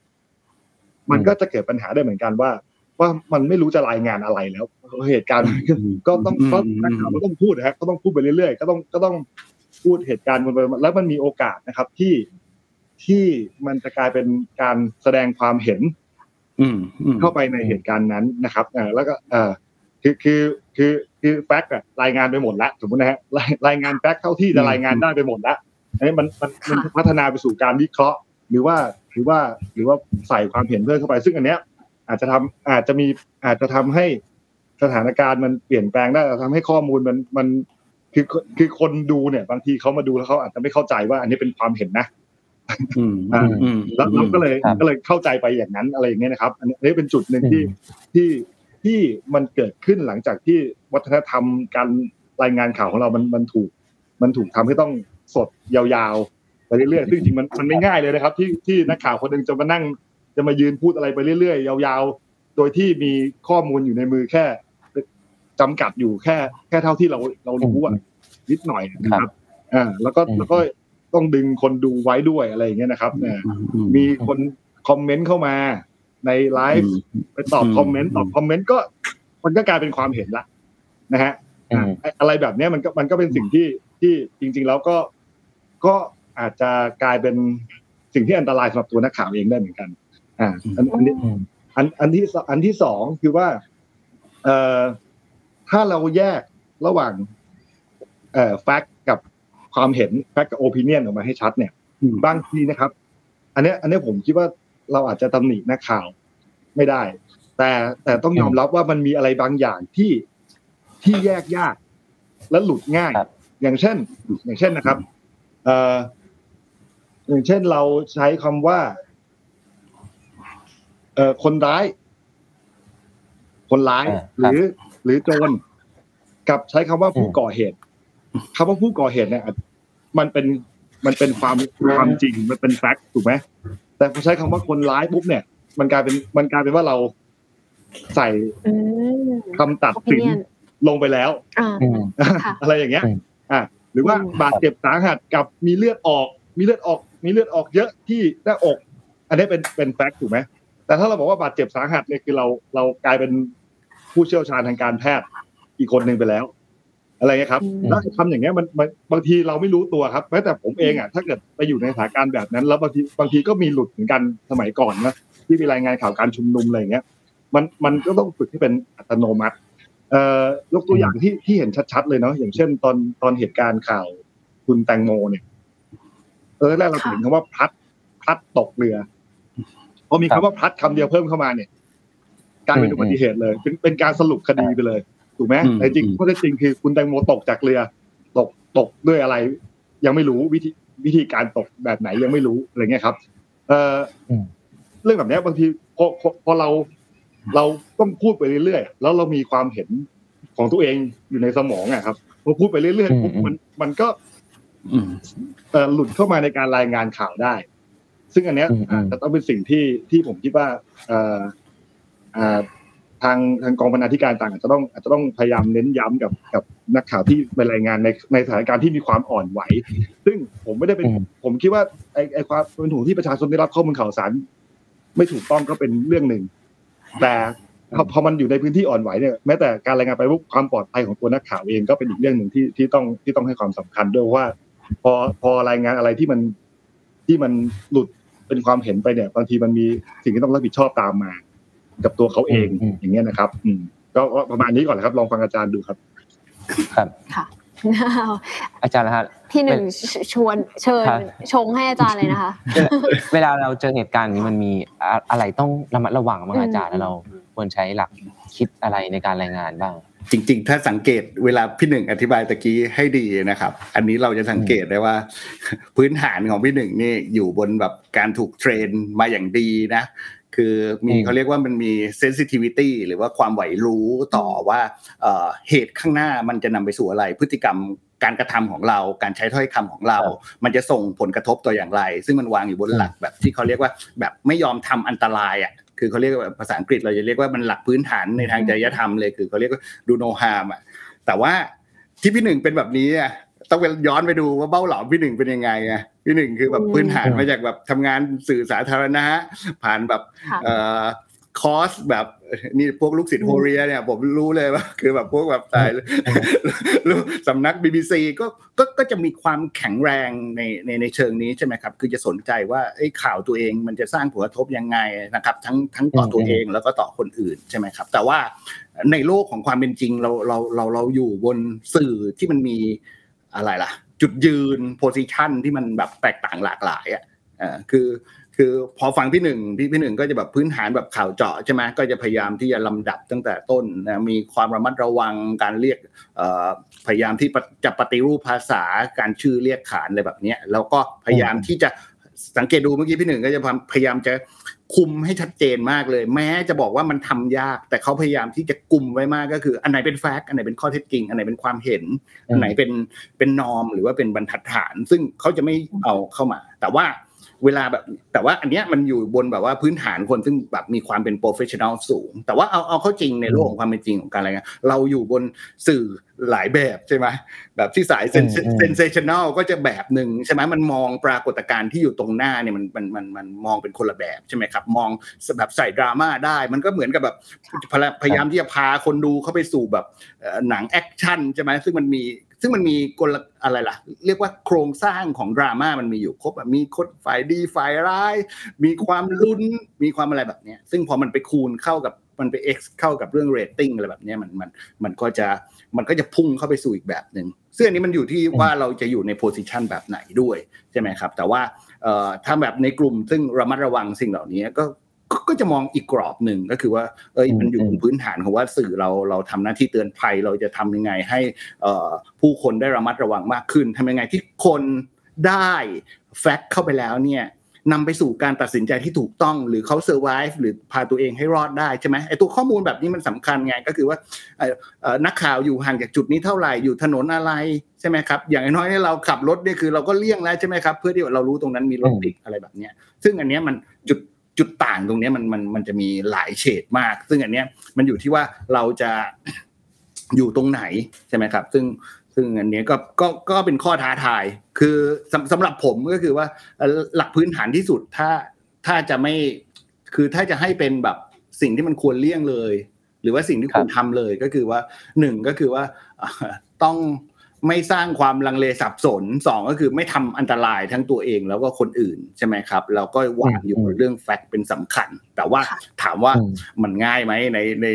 มันก็จะเกิดปัญหาได้เหมือนกันว่า ว่ามันไม่รู้จะรายงานอะไรแล้วเหตุการณ์มันก็ก็ต้องก็นักข่าวก็ต้องพูดนะฮะก็ต้องพูดไปเรื่อยๆก็ต้องก็ต้องพูดเหตุการณ์วนไปมาแล้วมันมีโอกาสนะครับที่ที่มันจะกลายเป็นการแสดงความเห็นอืมอืมเข้าไปในเหตุการณ์นั้นนะครับเอ่อแล้วก็เอ่อคือคือคือคือแฟกต์อะรายงานไปหมดแล้วสมมตินะฮะรายรายงานแฟกต์เท่าที่จะรายงานได้ไปหมดแล้วอันนี้มันมันมันค่ะพัฒนาไปสู่การวิเคราะห์ หรือว่าหรือว่าหรือว่าใส่ความเห็นเพิ่มเข้าไปซึ่งอันเนี้ย อาจจะทำอาจจะมีอาจจะทำให้สถานการณ์มันเปลี่ยนแปลงได้อาจจะทำให้ข้อมูลมันมันคือคือคนดูเนี่ยบางทีเขามาดูแล้วเขาอาจจะไม่เข้าใจว่า อันนี้เป็นความเห็นนะอืมอ่าอืมแล้วเราก็เลยครับก็เลยเข้าใจไปอย่างนั้นอะไรอย่างเงี้ยนะครับอันนี้อันนี้เป็นจุดหนึ่งที่ที่ที่มันเกิดขึ้นหลังจากที่วัฒนธรรมการรายงานข่าวของเรามันมันถูก มันถูกทำให้ต้องสดยาวๆไปเรื่อยๆซึ่งจริงๆมันมันไม่ง่ายเลยนะครับ ที่ที่นักข่าวคนหนึ่งจะมานั่ง จะมายืนพูดอะไรไปเรื่อยๆยาวๆ โดยที่มีข้อมูลอยู่ในมือแค่จำกัดอยู่แค่ แค่เท่าที่เราเรารู้อะนิดหน่อยนะครับอ่าแล้วก็อืมแล้วก็ต้องดึงคนดูไว้ด้วยอะไรอย่างเงี้ยนะครับอ่ามีคนคอมเมนต์เข้ามาในไลฟ์ไปตอบอืมคอมเมนต์ตอบคอมเมนต์ก็ มันก็กลายเป็นความเห็นละนะฮะอืมอะอะไรแบบเนี้ยมันก็มันก็เป็นสิ่งที่ที่จริง ๆ แล้วก็ก็อาจจะกลายเป็นสิ่งที่อันตรายสำหรับตัวนักข่าวเองได้เหมือนกัน อ่าอันอันนี้อืมอันอันที่สอันที่สองคือว่า เอ่อถ้าเราแยกระหว่าง เอ่อแฟกกับความเห็นแฟกกับโอปิเนียนออกมาให้ชัดเนี่ยอืมบางทีนะครับ อันเนี้ยอันเนี้ยผมคิดว่าเราอาจจะตำหนินักข่าวไม่ได้ แต่แต่ต้องยอมรับว่ามันมีอะไรบางอย่างที่ที่แยกยาก และหลุดง่ายครับอย่างเช่น อย่างเช่นนะครับ เอ่ออย่างเช่นเราใช้คำว่า เอ่อคนร้าย คนร้ายอ่าหรือ หรือโจรกับใช้คำว่าผู้ก่อเหตุคำว่าผู้ก่อเหตุเนี่ย มันเป็นมันเป็นความความจริงมันเป็นแฟกต์ถูกไหมแต่พอใช้คำว่าคนร้ายปุ๊บเนี่ย มันกลายเป็นมันกลายเป็นว่าเราใส่อืมคำตัดสิน opinion ลงไปแล้วอ่าอืมค่ะอะไรอย่างเงี้ยอืมอะหรือว่าอืมบาดเจ็บสาหัสกับมีเลือดออก มีเลือดออก มีเลือดออกเยอะที่หน้าอก อันนี้เป็นเป็นแฟกต์ถูกไหม แต่ถ้าเราบอกว่าบาดเจ็บสาหัสเนี่ยคือเราเรากลายเป็นผู้เชี่ยวชาญทางการแพทย์อีกคนหนึ่งไปแล้ว อะไรเงี้ยครับอืมแล้วทำอย่างเงี้ยมันมันบางทีเราไม่รู้ตัวครับแม้แต่ผมเองอะถ้าเกิดไปอยู่ในสถานการณ์แบบนั้น แล้วบางทีบางทีก็มีหลุดเหมือนกันสมัยก่อนนะที่มีรายงานข่าวการชุมนุมอะไรอย่างเงี้ย มันมันก็ต้องฝึกให้เป็นอัตโนมัติเอ่อยกตัวอย่างที่ที่เห็นชัดๆเลยเนาะอย่างเช่น ตอนตอนเหตุการณ์ข่าวคุณแตงโมเนี่ยตอนแรกเราเห็นคำว่าพลัดพลัดตกเรือ พอมีครัคำบว่าพลัดคำเดียวเพิ่มเข้ามาเนี่ยกลายเป็นอืมอุบัติเหตุเลย เป็นเป็นการสรุปคดีไปเลยถูกไหมอืมแต่จริงข้อเท็จจริงคือคุณแตงโมตกจากเรือ ตกตกด้วยอะไร ยังไม่รู้วิธีวิธีการตกแบบไหนยังไม่รู้อะไรเงี้ยครับ เอ่ออมเรื่องแบบเนี้ยบางทีพอพอพอเราเราต้องพูดไปเรื่อยๆ แล้วเรามีความเห็นของตัวเองอยู่ในสมองอะครับพอพูดไปเรื่อยๆปุ๊บอืมมันมันก็อืมเอ่อหลุดเข้ามาในการรายงานข่าวได้ ซึ่งอันเนี้ยอืมอืมอาจจะต้องเป็นสิ่งที่ที่ผมคิดว่าเอ่ออ่าทางทางกองบรรณาธิการต่างอาจจะต้องอาจจะต้องพยายามเน้นย้ำกับกับนักข่าวที่ไปรายงานในในสถานการณ์ที่มีความอ่อนไหว ซึ่งผมไม่ได้เป็นอืมผมคิดว่าไอไอความเป็นห่วงที่ประชาชนได้รับข้อมูลข่าวสาร ไม่ถูกต้องก็เป็นเรื่องหนึ่ง แต่พอพอมันอยู่ในพื้นที่อ่อนไหวเนี่ยแม้แต่การรายงานไปว่าความปลอดภัยของตัวนักข่าวเองก็เป็นอีกเรื่องหนึ่งที่ที่ต้องที่ต้องให้ความสำคัญด้วยเพราะว่า พอพอรายงานอะไรที่มันที่มันหลุด เป็นความเห็นไปเนี่ยบางทีมันมีสิ่งที่ต้องรับผิดชอบตามมา กับตัวเขาเองอืมอย่างเงี้ยนะครับ อืมก็ก็ประมาณนี้ก่อนนะครับ ลองฟังอาจารย์ดูครับ ครับค่ะอาจารย์นะฮะพี่หนึ่งชวนเชิญครับชงให้อาจารย์เลยนะคะ เวลาเราเจอเหตุการณ์นี้มันมีอะอะไรต้องระมัดระวังบ้างอืมอาจารย์แล้วเราควรใช้หลักคิดอะไรในการรายงานบ้าง จริง ๆ ถ้าสังเกตเวลาพี่หนึ่งอธิบายตะกี้ให้ดีนะครับ อันนี้เราจะสังเกตได้ว่า พื้นฐานของพี่หนึ่งนี่อยู่บนแบบการถูกเทรนมาอย่างดีนะ คือมีอืมเขาเรียกว่ามันมี sensitivity หรือว่าความไหวรู้ต่อว่าเอ่อเหตุข้างหน้ามันจะนำไปสู่อะไรพฤติกรรมการกระทำของเรา การใช้ถ้อยคำของเรา มันจะส่งผลกระทบต่ออย่างไร ซึ่งมันวางอยู่บนหลักแบบที่เขาเรียกว่าแบบไม่ยอมทำอันตรายอะ คือเขาเรียกว่าภาษาอังกฤษเราจะเรียกว่ามันหลักพื้นฐานในทางจริยธรรมเลยคือเขาเรียกว่าดูโนฮามอะแต่ว่าที่พี่หนึ่งเป็นแบบนี้อะต้องไปย้อนไปดูว่าเบ้าหลอมพี่หนึ่งเป็นยังไงอะพี่หนึ่งคือแบบอืมพื้นฐานมาจากแบบทำงานสื่อสาธารณะผ่านแบบ ค่ะเอ่อคอร์สแบบนี่พวกลูกศิษย์โฮเรียเนี่ยผมรู้เลยว่าคือแบบพวกแบบสายรู้สำนัก BBC ก็ก็ก็จะมีความแข็งแรงในในในเชิงนี้ใช่ไหมครับ คือจะสนใจว่าไอ้ข่าวตัวเองมันจะสร้างผลกระทบยังไงนะครับ ทั้งทั้งต่อตัวเองแล้วก็ต่อคนอื่นใช่ไหมครับ แต่ว่าในโลกของความเป็นจริงเราเราเราเราอยู่บนสื่อที่มันมีอะไรล่ะ จุดยืน position ที่มันแบบแตกต่างหลากหลายอะเอ่อคือ คือพอฟังพี่หนึ่งพี่พี่หนึ่งก็จะแบบพื้นฐานแบบข่าวเจาะใช่ไหมก็จะพยายามที่จะลำดับตั้งแต่ต้นนะมีความระมัดระวังการเรียกเอ่อพยายามที่จะปฏิรูปภาษาการชื่อเรียกขานอะไรแบบเนี้ยแล้วก็พยายามที่จะสังเกตดูเมื่อกี้พี่หนึ่งก็จะพยายามจะคุมให้ชัดเจนมากเลย แม้จะบอกว่ามันทำยาก แต่เขาพยายามที่จะกลุ่มไว้มากก็คือ อันไหนเป็น fact อันไหนเป็นข้อเท็จจริง อันไหนเป็นความเห็น อันไหนเป็นเป็น norm หรือว่าเป็นบรรทัดฐาน ซึ่งเขาจะไม่เอาเข้ามา แต่ว่า เวลาแบบแต่ว่าอันเนี้ยมันอยู่บนแบบว่าพื้นฐานคนซึ่งแบบมีความเป็น professional สูง แต่ว่าเอาเอาเข้าจริงในโลกของความเป็นจริงของการอะไรเงี้ยเราอยู่บนสื่อหลายแบบใช่ไหมแบบที่สาย sensational ก็จะแบบหนึ่งใช่ไหมมันมองปรากฏการณ์ที่อยู่ตรงหน้าเนี่ยมันมันมันมันมองเป็นคนละแบบใช่ไหมครับมองแบบใส่ดราม่าได้ มันก็เหมือนกับแบบพยายามที่จะพาคนดูเข้าไปสู่แบบหนังแอคชั่นใช่ไหมซึ่งมันมี ซึ่งมันมีกลอะไรล่ะ เรียกว่าโครงสร้างของดราม่ามันมีอยู่ครบมีคนฝ่ายดีฝ่ายร้าย มีความลุ้นมีความอะไรแบบเนี้ยซึ่งพอมันไปคูณเข้ากับมันไป x เข้ากับเรื่องเรตติ้งอะไรแบบเนี้ยมันมันมันก็จะมันก็จะพุ่งเข้าไปสู่อีกแบบหนึ่งซึ่งอันนี้มันอยู่ที่ว่าเราจะอยู่ใน position แบบไหนด้วยใช่ไหมครับ แต่ว่าเอ่อถ้าแบบในกลุ่มซึ่งระมัดระวังสิ่งเหล่านี้ก็ ก็จะมองอีกกรอบหนึ่งก็คือว่าเอ้ยมันอยู่บนพื้นฐานของว่าสื่อเราเราทำหน้าที่เตือนภัยเราจะทำยังไงให้ผู้คนได้ระมัดระวังมากขึ้นทำยังไงที่คนได้แฟกต์เข้าไปแล้วเนี่ยนำไปสู่การตัดสินใจที่ถูกต้องหรือเขาเซอร์ไวฟ์หรือพาตัวเองให้รอดได้ใช่ไหมไอตัวข้อมูลแบบนี้มันสำคัญไงก็คือว่านักข่าวอยู่ห่างจากจุดนี้เท่าไหร่อยู่ถนนอะไรใช่ไหมครับอย่างน้อยๆเราขับรถเนี่ยคือเราก็เลี่ยงแล้วใช่ไหมครับเพื่อที่เรารู้ตรงนั้นมีรถติดอะไรแบบเนี้ยซึ่งอันเนี้ยมันจุด จุดต่างตรงนี้มันมันมันจะมีหลายเฉดมาก ซึ่งอันเนี้ยมันอยู่ที่ว่าเราจะอยู่ตรงไหนใช่ไหมครับ ซึ่งซึ่งอันนี้ก็ก็ก็เป็นข้อท้าทาย คือสำสำหรับผมก็คือว่าหลักพื้นฐานที่สุดถ้าถ้าจะไม่คือถ้าจะให้เป็นแบบสิ่งที่มันควรเลี่ยงเลย หรือว่าสิ่งที่ควรทำเลยก็คือว่าหนึ่งก็คือว่าต้อง ไม่สร้างความลังเลสับสนสองก็คือไม่ทำอันตรายทั้งตัวเองแล้วก็คนอื่นใช่ไหมครับแล้วก็วางอยู่เรื่องแฟกต์เป็นสำคัญ แต่ว่าถามว่ามันง่ายไหมในใน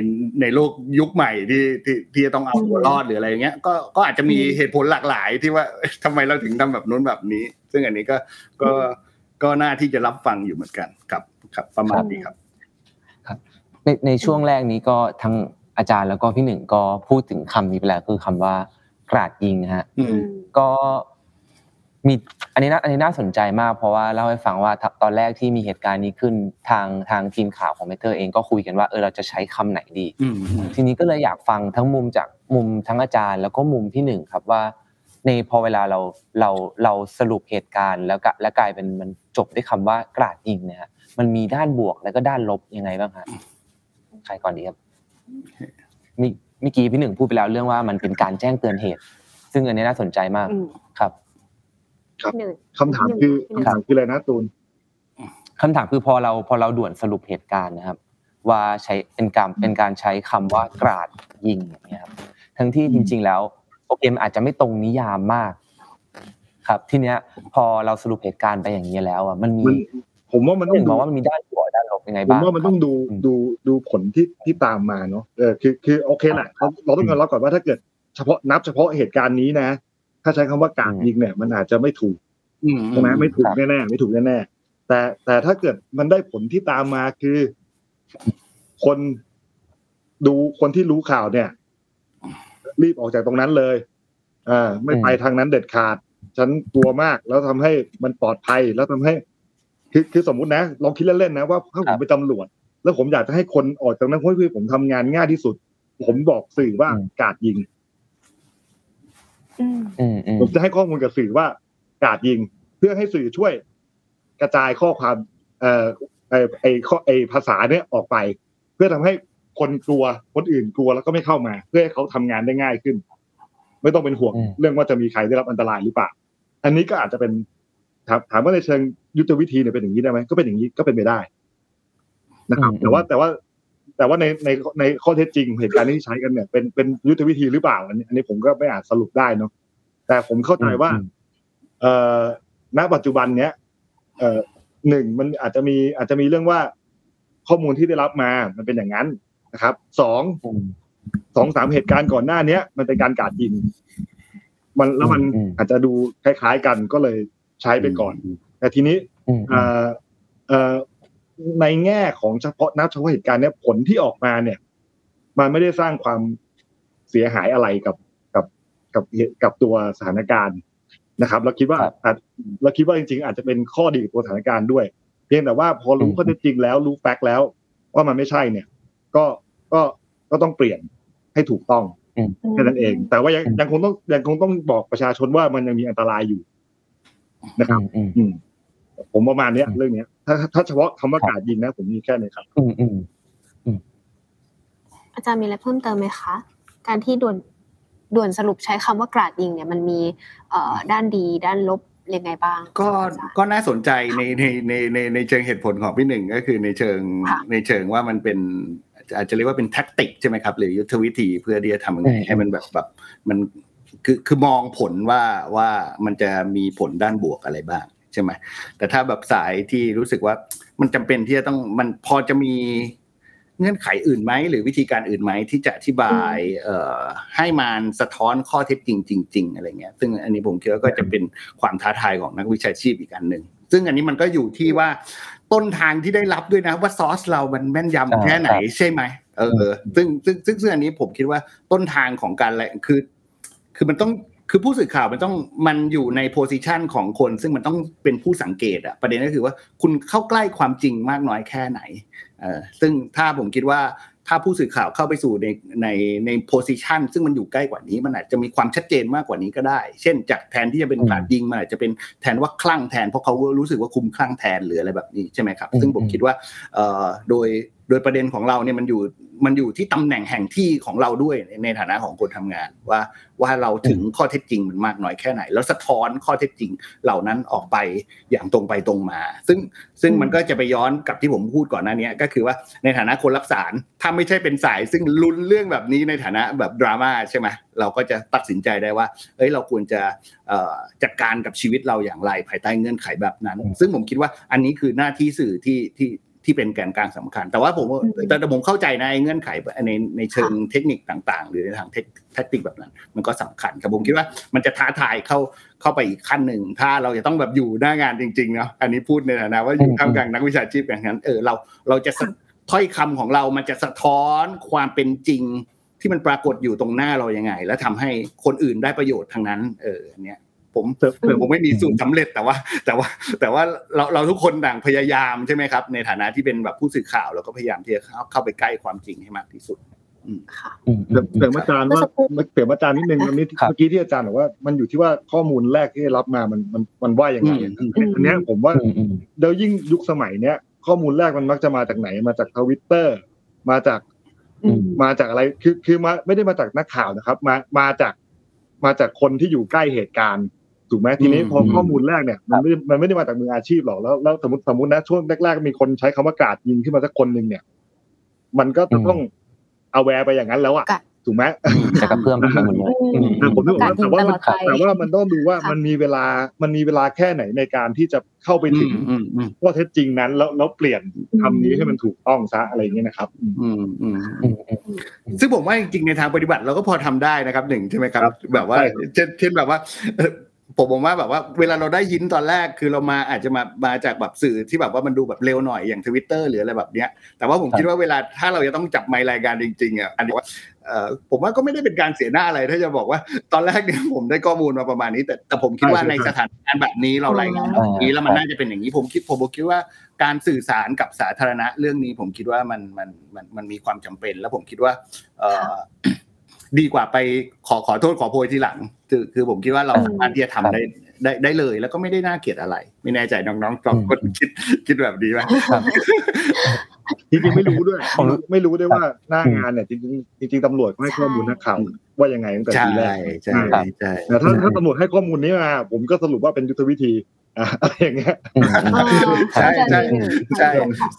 ในโลกยุคใหม่ที่ที่ที่จะต้องเอาตัวรอดหรืออะไรเงี้ยก็ก็อาจจะมีเหตุผลหลากหลายที่ว่าทำไมเราถึงทำแบบนู้นแบบนี้ ซึ่งอันนี้ก็ก็ก็น่าที่จะรับฟังอยู่เหมือนกันครับครับประมาณนี้ครับครับ ในในช่วงแรกนี้ก็ทั้งอาจารย์แล้วก็พี่หนึ่งก็พูดถึงคำนี้ไปแล้วคือคำว่า กราดยิงฮะก็มีอันนี้นะอันนี้น่าสนใจมาก เพราะว่าเล่าให้ฟังว่าตอนแรกที่มีเหตุการณ์นี้ขึ้นทางทางทีมข่าวของ Matter เองก็คุยกันว่าเออเราจะใช้คำไหนดีทีนี้ก็เลยอยากฟังทั้งมุมจากมุมทั้งอาจารย์ แล้วก็มุมพี่หนึ่งครับว่า ในพอเวลาเราเราเราสรุปเหตุการณ์ แล้วก็และกลายเป็นมันจบด้วยคำว่ากราดยิงเนี่ยมันมีด้านบวกแล้วก็ด้านลบยังไงบ้างฮะใครก่อนดีครับมี เมื่อกี้พี่หนึ่งพูดไปแล้วเรื่องว่ามันเป็นการแจ้งเตือนเหตุ ซึ่งอันนี้น่าสนใจมากครับครับคำถามคือคำถามคืออะไรนะตูนคำถามคือพอเราพอเราด่วนสรุปเหตุการณ์นะครับ ว่าใช้เป็นการเป็นการใช้คำว่ากราดยิงอย่างเงี้ยครับ ทั้งที่จริง ๆ แล้วโอเคมันอาจจะไม่ตรงนิยามมาก ครับ ทีเนี้ย พอเราสรุปเหตุการณ์ไปอย่างนี้แล้วอะมันมี ผมว่ามันต้องบอกว่ามันมีด้านบวกด้านลบยังไงบ้างผมว่ามันต้องดูดูดูผลที่ที่ตามมาเนาะเออคือคือโอเคแหละเราต้องยอมรับก่อนว่าถ้าเกิดเฉพาะนับเฉพาะเหตุการณ์นี้นะ ถ้าใช้คำว่าการยิงเนี่ย มันอาจจะไม่ถูกใช่ไหมไม่ถูกแน่ๆไม่ถูกแน่ๆแต่แต่ถ้าเกิดมันได้ผลที่ตามมาคือ คนดูคนที่รู้ข่าวเนี่ย รีบออกจากตรงนั้นเลยอ่าไม่ไปทางนั้นเด็ดขาด ฉันกลัวมากแล้วทำให้มันปลอดภัยแล้วทำให้ คือคือสมมุตินะลองคิดเล่นๆนะว่าถ้าผมเป็นตำรวจ แล้วผมอยากจะให้คนออกจากนั้นเพราะคือผมทำงานง่ายที่สุด ผมบอกสื่อว่ากาดยิงผมจะให้ข้อมูลกับสื่อว่ากาดยิง เพื่อให้สื่อช่วย กระจายข้อความ เอ่อไอไอข้อไอภาษาเนี้ยออกไป เพื่อทำให้คนกลัวคนอื่นกลัวแล้วก็ไม่เข้ามา เพื่อให้เขาทำงานได้ง่ายขึ้น ไม่ต้องเป็นห่วงเรื่องว่าจะมีใครได้รับอันตรายหรือเปล่า อันนี้ก็อาจจะเป็น ถามถามว่าในเชิงยุทธวิธีเนี่ยเป็นอย่างนี้ได้ไหมก็เป็นอย่างนี้ก็เป็นไปได้ นะครับ แต่ว่าแต่ว่าแต่ว่าในในในข้อเท็จจริงเหตุการณ์ที่ใช้กันเนี่ยเป็นเป็นยุทธวิธีหรือเปล่าอันนี้อันนี้ผมก็ไม่อาจสรุปได้เนาะแต่ผมเข้าใจว่า เอ่อณปัจจุบันเนี้ยเอ่อหนึ่งมันอาจจะมีอาจจะมีเรื่องว่าข้อมูลที่ได้รับมา มันเป็นอย่างนั้นนะครับสองสองสามเหตุการณ์ก่อนหน้าเนี้ย มันเป็นการกาดยิงมันแล้วมันอาจจะดูคล้าย ๆ กันก็เลย ใช้ไปก่อน แต่ทีนี้เอ่อในแง่ของเฉพาะนับเฉพาะเหตุการณ์เนี้ยผลที่ออกมาเนี่ย มันไม่ได้สร้างความเสียหายอะไรกับกับกับกับตัวสถานการณ์นะครับเราคิดว่าครับอาจเราคิดว่าจริงๆ อาจจะเป็นข้อดีกับตัวสถานการณ์ด้วย เพียงแต่ว่าพอรู้อืมข้อเท็จจริงแล้วรู้แฟกต์แล้ว ว่ามันไม่ใช่เนี่ย ก็ก็ก็ต้องเปลี่ยนให้ถูกต้องแค่นั้นเอง แต่ว่ายังยังคงต้องยังคงต้องบอกประชาชนว่ามันยังมีอันตรายอยู่ นะครับอืมอืมผมประมาณเนี้ยอืมเรื่องเนี้ย ถ้าถ้าเฉพาะคำว่าการยิงนะ ผมมีแค่นี้ครับ อืมอืมอาจารย์มีอะไรเพิ่มเติมไหมคะ การที่ด่วนด่วนสรุปใช้คำว่ากราดยิงเนี่ยมันมีเอ่อด้านดีด้านลบยังไงบ้าง ก็อาจารย์ก็น่าสนใจในในในในในเชิงเหตุผลของพี่หนึ่งก็คือในเชิงค่ะในเชิงว่ามันเป็นอาจจะเรียกว่าเป็นแท็กติกใช่ไหมครับ หรือยุทธวิธีเพื่อที่จะทำยังไงอืมให้มันแบบแบบมัน คือคือมองผลว่าว่ามันจะมีผลด้านบวกอะไรบ้างใช่ไหมแต่ถ้าแบบสายที่รู้สึกว่ามันจำเป็นที่จะต้องมันพอจะมีเงื่อนไขอื่นไหมหรือวิธีการอื่นไหมที่จะอธิบายเอ่อให้มันสะท้อนข้อเท็จจริงจริงๆอะไรเงี้ย ซึ่งอันนี้ผมคิดว่าก็จะเป็นความท้าทายของนักวิชาชีพอีกอันหนึ่งซึ่งอันนี้มันก็อยู่ที่ว่าต้นทางที่ได้รับด้วยนะว่าซอสเรามันแม่นยำแค่ไหนใช่ไหมเออซึ่งซึ่งซึ่งซึ่งอันนี้ผมคิดว่าต้นทางของการแหละคือ คือมันต้องคือผู้สื่อข่าวมันต้องมันอยู่ในโพสิชันของคน ซึ่งมันต้องเป็นผู้สังเกตอะประเด็นก็คือว่าคุณเข้าใกล้ความจริงมากน้อยแค่ไหนเออซึ่งถ้าผมคิดว่าถ้าผู้สื่อข่าวเข้าไปสู่ในในในโพสิชันซึ่งมันอยู่ใกล้กว่านี้มันอาจจะมีความชัดเจนมากกว่านี้ก็ได้ เช่น จากแทนที่จะเป็นอืมกราดยิงมันอาจจะเป็นแทนว่าคลั่งแทนเพราะเขารู้สึกว่าคุมคลั่งแทนหรืออะไรแบบนี้ใช่ไหมครับ ซึ่งผมอืมคิดว่าเอ่อโดย โดยประเด็นของเราเนี่ยมันอยู่มันอยู่ที่ตำแหน่งแห่งที่ของเราด้วยในในฐานะของคนทำงาน ว่าว่าเราถึงข้อเท็จจริงมันมากน้อยแค่ไหน แล้วสะท้อนข้อเท็จจริงเหล่านั้นออกไปอย่างตรงไปตรงมา ซึ่งซึ่งมันก็จะไปย้อนกับที่ผมพูดก่อนหน้านี้ก็คือว่าในฐานะคนรับสารถ้าไม่ใช่เป็นสาย ซึ่งลุ้นเรื่องแบบนี้ในฐานะแบบดราม่าใช่ไหมเราก็จะตัดสินใจได้ว่าเอ้ยเราควรจะเอ่อจัดการกับชีวิตเราอย่างไรภายใต้เงื่อนไขแบบนั้น ซึ่งผมคิดว่าอันนี้คือหน้าที่สื่อที่ที่ ที่เป็นแกนกลางสำคัญ แต่ว่าผมว่าอืมแต่แต่ผมเข้าใจในเงื่อนไขในในเชิงเทคนิคต่าง ๆ หรือในทางเทคแทคติกแบบนั้น มันก็สำคัญครับผมคิดว่ามันจะท้าทายเข้าเข้าไปอีกขั้นหนึ่ง ถ้าเราจะต้องแบบอยู่หน้างานจริงๆเนาะอันนี้พูดในฐานะว่าอยู่ท่ามกลางนักวิชาชีพอย่างนั้นเออเราเราจะสะถ้อยคำของเรามันจะสะท้อนความเป็นจริงที่มันปรากฏอยู่ตรงหน้าเรายังไง แล้วทำให้คนอื่นได้ประโยชน์ทางนั้น เอออันเนี้ย ผมเสริมเสริมผมไม่มีสูตรสำเร็จแต่ว่า แต่ว่าแต่ว่าเราเราทุกคนต่างพยายามใช่ไหมครับ ในฐานะที่เป็นแบบผู้สื่อข่าวเราก็พยายามที่จะเข้าเข้าไปใกล้ความจริงให้มากที่สุดค่ะอืมอืเสริมมเสริมอาจารย์ว่าเมื่อสักครู่เสริมอาจารย์นิดนึงอันนี้ครับเมื่อกี้ที่อาจารย์บอกว่ามันอยู่ที่ว่าข้อมูลแรกที่ได้รับมามันมันมันว่ายังไงอืมอันเนี้ยผมว่าอืมอืมเดี๋ยวยิ่งยุคสมัยเนี้ยข้อมูลแรกมันมักจะมาจากไหนมาจากทวิตเตอร์มาจากอืมมาจากอะไรคือคือมาไม่ได้มาจากนักข่าวนะครับ มามาจากมาจากคนที่อยู่ใกล้เหตุการณ์ ถูกไหมทีนี้อืมพอข้อมูลแรกเนี่ยมันไม่ได้มันไม่ได้มาจากมืออาชีพหรอกแล้วแล้วสมมติสมมตินะช่วงแรกๆมีคนใช้คำว่ากราดยิงขึ้นมาสักคนหนึ่งเนี่ย มันก็จะต้องเอาแวร์ไปอย่างนั้นแล้วอะกราดถูกไหมแต่ก็เพิ่มขึ้นมาหมดเลยอืมอืมแต่ผมนึกออกว่าการยิแต่งว่าตลมัอนดไปแต่ว่ามันต้องดูว่าค่ะมันมีเวลามันมีเวลาแค่ไหนในการที่จะเข้าไปอืถึงมอืมอืมข้อเท็จจริงนั้นแล้วแล้วเปลี่ยนคำนี้ให้มันถูกต้องซะอะไรอย่างเงี้ยนะครับอืมอืมอืมอืมซึ่งผมว่าจริงๆในทางปฏิบัติเราก็พอทำได้นะครับหนึ่งใช่ไหมครับครับแบบว่าใช่เช่นเช่นแบบว่าเอ่อ ผมผมว่าแบบว่าเวลาเราได้ยินตอนแรกคือเรามาอาจจะมามาจากแบบสื่อที่แบบว่ามันดูแบบเร็วหน่อยอย่างทวิตเตอร์หรืออะไรแบบเนี้ย แต่ว่าผมคิดว่าเวลาถ้าเราจะต้องจับไมค์รายการจริงๆอะอันนี้ว่าเอ่อผมว่าก็ไม่ได้เป็นการเสียหน้าอะไรถ้าจะบอกว่า ตอนแรกเนี่ยผมได้ข้อมูลมาประมาณนี้ แต่แต่ผมคิดว่าในสถานการณ์แบบนี้เรารายงานแบบนี้แล้วมันน่าจะเป็นอย่างนี้ผมคิดผมคิดว่าการสื่อสารกับสาธารณะเรื่องนี้ผมคิดว่ามันมันมันมันมีความจำเป็น แล้วผมคิดว่าเอ่อ ดีกว่าไปขอขอโทษขอโพยทีหลัง คือคือผมคิดว่าเราอืมสามารถที่จะทำได้ได้ได้เลย แล้วก็ไม่ได้น่าเกลียดอะไร ไม่แน่ใจน้องๆสองคนคิดคิดแบบนี้ไหมครับจริงๆไม่รู้ด้วยผมรู้ไม่รู้ด้วยว่าหน้างานเนี่ยจริงๆจริงๆตำรวจก็ให้ข้อมูลนักข่าวว่ายังไงตั้งแต่ใช่ทีแรกใช่ใช่แต่ถ้าถ้าตำรวจให้ข้อมูลนี้มาผมก็สรุปว่าเป็นยุทธวิธี อะอะไรอย่างเงี้ยอืมอ๋อใช่ใช่เข้าจนิดหนึ่งใช่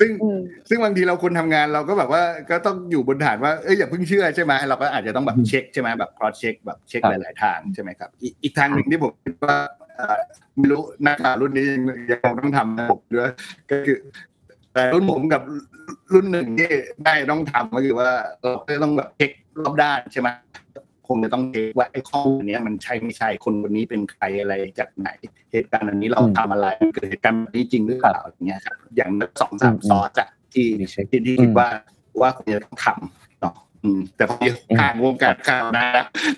ซึ่งอืมซึ่งบางทีเราคนทำงานเราก็แบบว่าก็ต้องอยู่บนฐานว่าเอ้ยอย่าเพิ่งเชื่อใช่ไหมเราก็อาจจะต้องแบบเช็คใช่ไหมแบบ cross check แบบเช็คครับหลาย ๆ ทางใช่ไหมครับอีกอีกทางหนึ่งที่ผมคิดว่าเอ่อไม่รู้นักข่าวรุ่นนี้ยังยังคงต้องทำนะผมด้วยก็คือแต่รุ่นผมกับรุ่นหนึ่งที่ได้ต้องทำก็คือว่าเราก็ต้องแบบเช็ครอบด้านใช่ไหมคค งจะต้องเช็คว่าไอ้ข้อมูลเนี้ยมันใช่ไม่ใช่คนคนนี้เป็นใครอะไรจากไหน เหตุการณ์อันนี้เราอืมทำอะไรเกิดเหตุการณ์แบบนี้จริงหรือเปล่าอย่างเงี้ยครับอย่างสองสามอืมซอสอะที่ดีเช็คที่ที่อืมคิดว่าว่าควรจะต้องทำเนาะอืมแต่พออยู่ข้างวงการข่าวนะ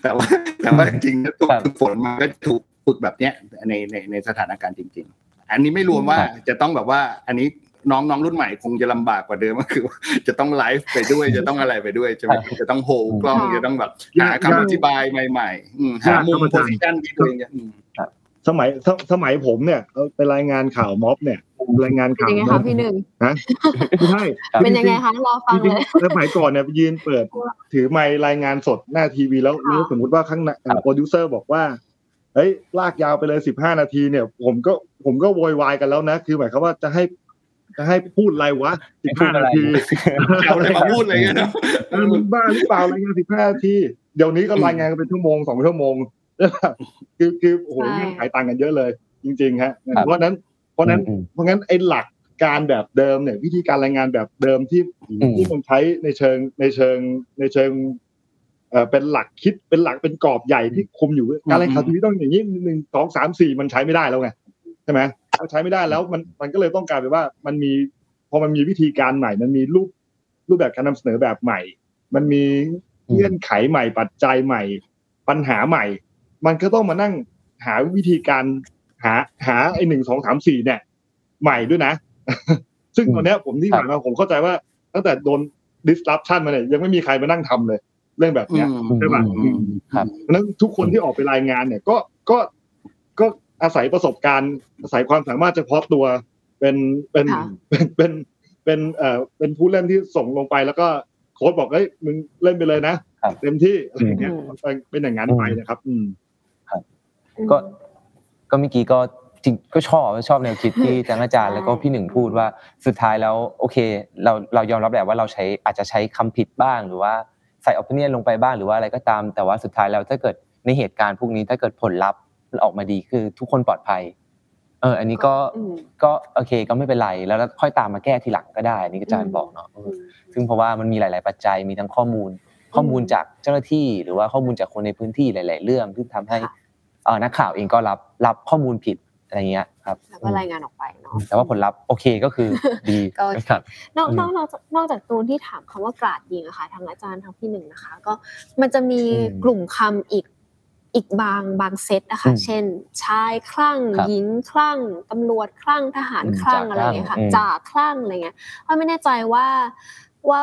แต่ว่าแต่ว่าจริงๆแล้วตัวครับฝึกฝนมันก็ถูกฝึกแบบเนี้ยในในในสถานการณ์จริง ๆ อันนี้ไม่รวมว่าครับจะต้องแบบว่าอันนี้ น้องน้องรุ่นใหม่คงจะลำบากกว่าเดิมก็คือว่าจะต้องไลฟ์ไปด้วยจะต้องอะไรไปด้วยใช่ไหมจะต้องโฮกล้องค่ะจะต้องแบบหาคำอธิบายใหม่ๆอืมหามุมโพสิชันที่ตัวเองจะอืมสมัยสสมัยผมเนี่ยเอาไปรายงานข่าวม็อบเนี่ยรายงานเป็นข่าวยังไงม็อคะบพี่หนึ่งนะไม่ใช่เป็นยังไงคะรอฟังจริเลงยๆสมัยก่อนเนี่ยยืนเปิด ถือไมค์รายงานสดหน้าทีวีแล้วค่ะแล้วสมมติว่าข้างหน้าอ่าโปรดิวเซอร์บอกว่าเฮ้ยลากยาวไปเลยสิบห้านาทีเนี่ย ผมก็ผมก็โวยวายกันแล้วนะ คือหมายความว่าจะให้ จะให้พูดอะไรวะสิบพูห้าดอะไรนาทีเอาอะไรมาพูดอะไรเงี้ยเนาะเออมึงบ้าหรือเปล่ารายงานสิบห้านาทีเดี๋ยวนี้ก็รายงานกันเป็นชั่วโมงสองชั่วโมงคือคือโอ้โหใช่เงื่อนไขต่างกันเยอะเลย จริง ๆ ฮะครับเพราะฉะนั้น เพราะฉะนั้นอืมเพราะงั้นไอ้หลักการแบบเดิมเนี่ย วิธีการรายงานแบบเดิมที่อืมที่มันใช้ในเชิงในเชิงในเชิงเอ่อเป็นหลักคิดเป็นหลักเป็นกรอบใหญ่ที่คุมอยู่การรายงานข่าวทีวีต้องอย่างนี้หนึ่งสองสามสี่มันใช้ไม่ได้แล้วไงใช่ไหม พอใช้ไม่ได้แล้วมันมันก็เลยต้องกลารไปนว่ามันมีพอมันมีวิธีการใหม่ มันมีรูปรูปแบบการนำเสนอแบบใหม่ มันมีเงื่อนไขใหม่ปัจจัยใหม่ ปัญหาใหม่ มันก็ต้องมานั่งหาวิธีการหาหาไอ้หนึ่งสองสามสี่เนี่ย ใหม่ด้วยนะ ซึ่งตอนเนี้ยผมที่ผ่านมาผมเข้าใจว่าตั้งแต่โดน disruption มาเนี่ยยังไม่มีใครมานั่งทำเลย เรื่องแบบเนี้ยใช่ปะอืมครับเพราะฉะนั้นทุกคนที่ออกไปรายงานเนี่ย ก็ก็ก็ อาศัยประสบการณ์ อาศัยความสามารถเฉพาะตัวเป็นเป็นค่ะเป็นเป็นเป็นเอ่อเป็นผู้เล่นที่ส่งลงไปแล้วก็โค้ชบอกเฮ้ยมึงเล่นไปเลยนะครับเต็มที่อะไรอย่างเงี้ยอืมเป็นเป็นอย่างนั้นไปนะครับ อืมก็ก็เมื่อกี้ก็จริงก็ชอบชอบแนวคิดที่ทั้งอาจารย์แล้วก็พี่หนึ่งพูดว่าสุดท้ายแล้วโอเค เราเรายอมรับแหละว่าเราใช้อาจจะใช้คำผิดบ้างหรือว่าใส่อ p i เนียนลงไปบ้างหรือว่าอะไรก็ตาม แต่ว่าสุดท้ายแล้วถ้าเกิดในเหตุการณ์พวกนี้ถ้าเกิดผลลัพธ์ มันออกมาดีคือทุกคนปลอดภัย เออ อันนี้ก็อืมก็โอเคก็ไม่เป็นไรแล้วเราค่อยตามมาแก้ทีหลังก็ได้อันนี่อาจารย์บอกเนาะเออซึ่งเพราะว่ามันมีหลาย ๆ ปัจจัยมีทั้งข้อมูล ข้อมูลจากเจ้าหน้าที่ หรือว่าข้อมูลจากคนในพื้นที่หลาย ๆ เรื่องที่ทำให้ค่ะเอ่อนักข่าวเองก็รับรับข้อมูลผิดอะไรเงี้ยครับแล้วก็รายงานออกไปเนาะแต่ว่าผลลัพธ์โอเคก็คือดีก็โอเคครับนอกอืมนอกนอกจากนอกจากตูนที่ถามคำว่ากราดยิงอะค่ะทางอาจารย์ทางพี่หนึ่งนะคะ ก็มันจะมีอืมกลุ่มคำอีก อีกบางบางเซตอะค่ะอืมเช่น ชายคลั่งครับหญิงคลั่งตำรวจคลั่งทหารอืมคลั่งจ่าอะไรอย่างเงี้ยค่ะคลั่งจ่าคลั่งอะไรเงี้ยเพราะไม่แน่ใจว่าว่า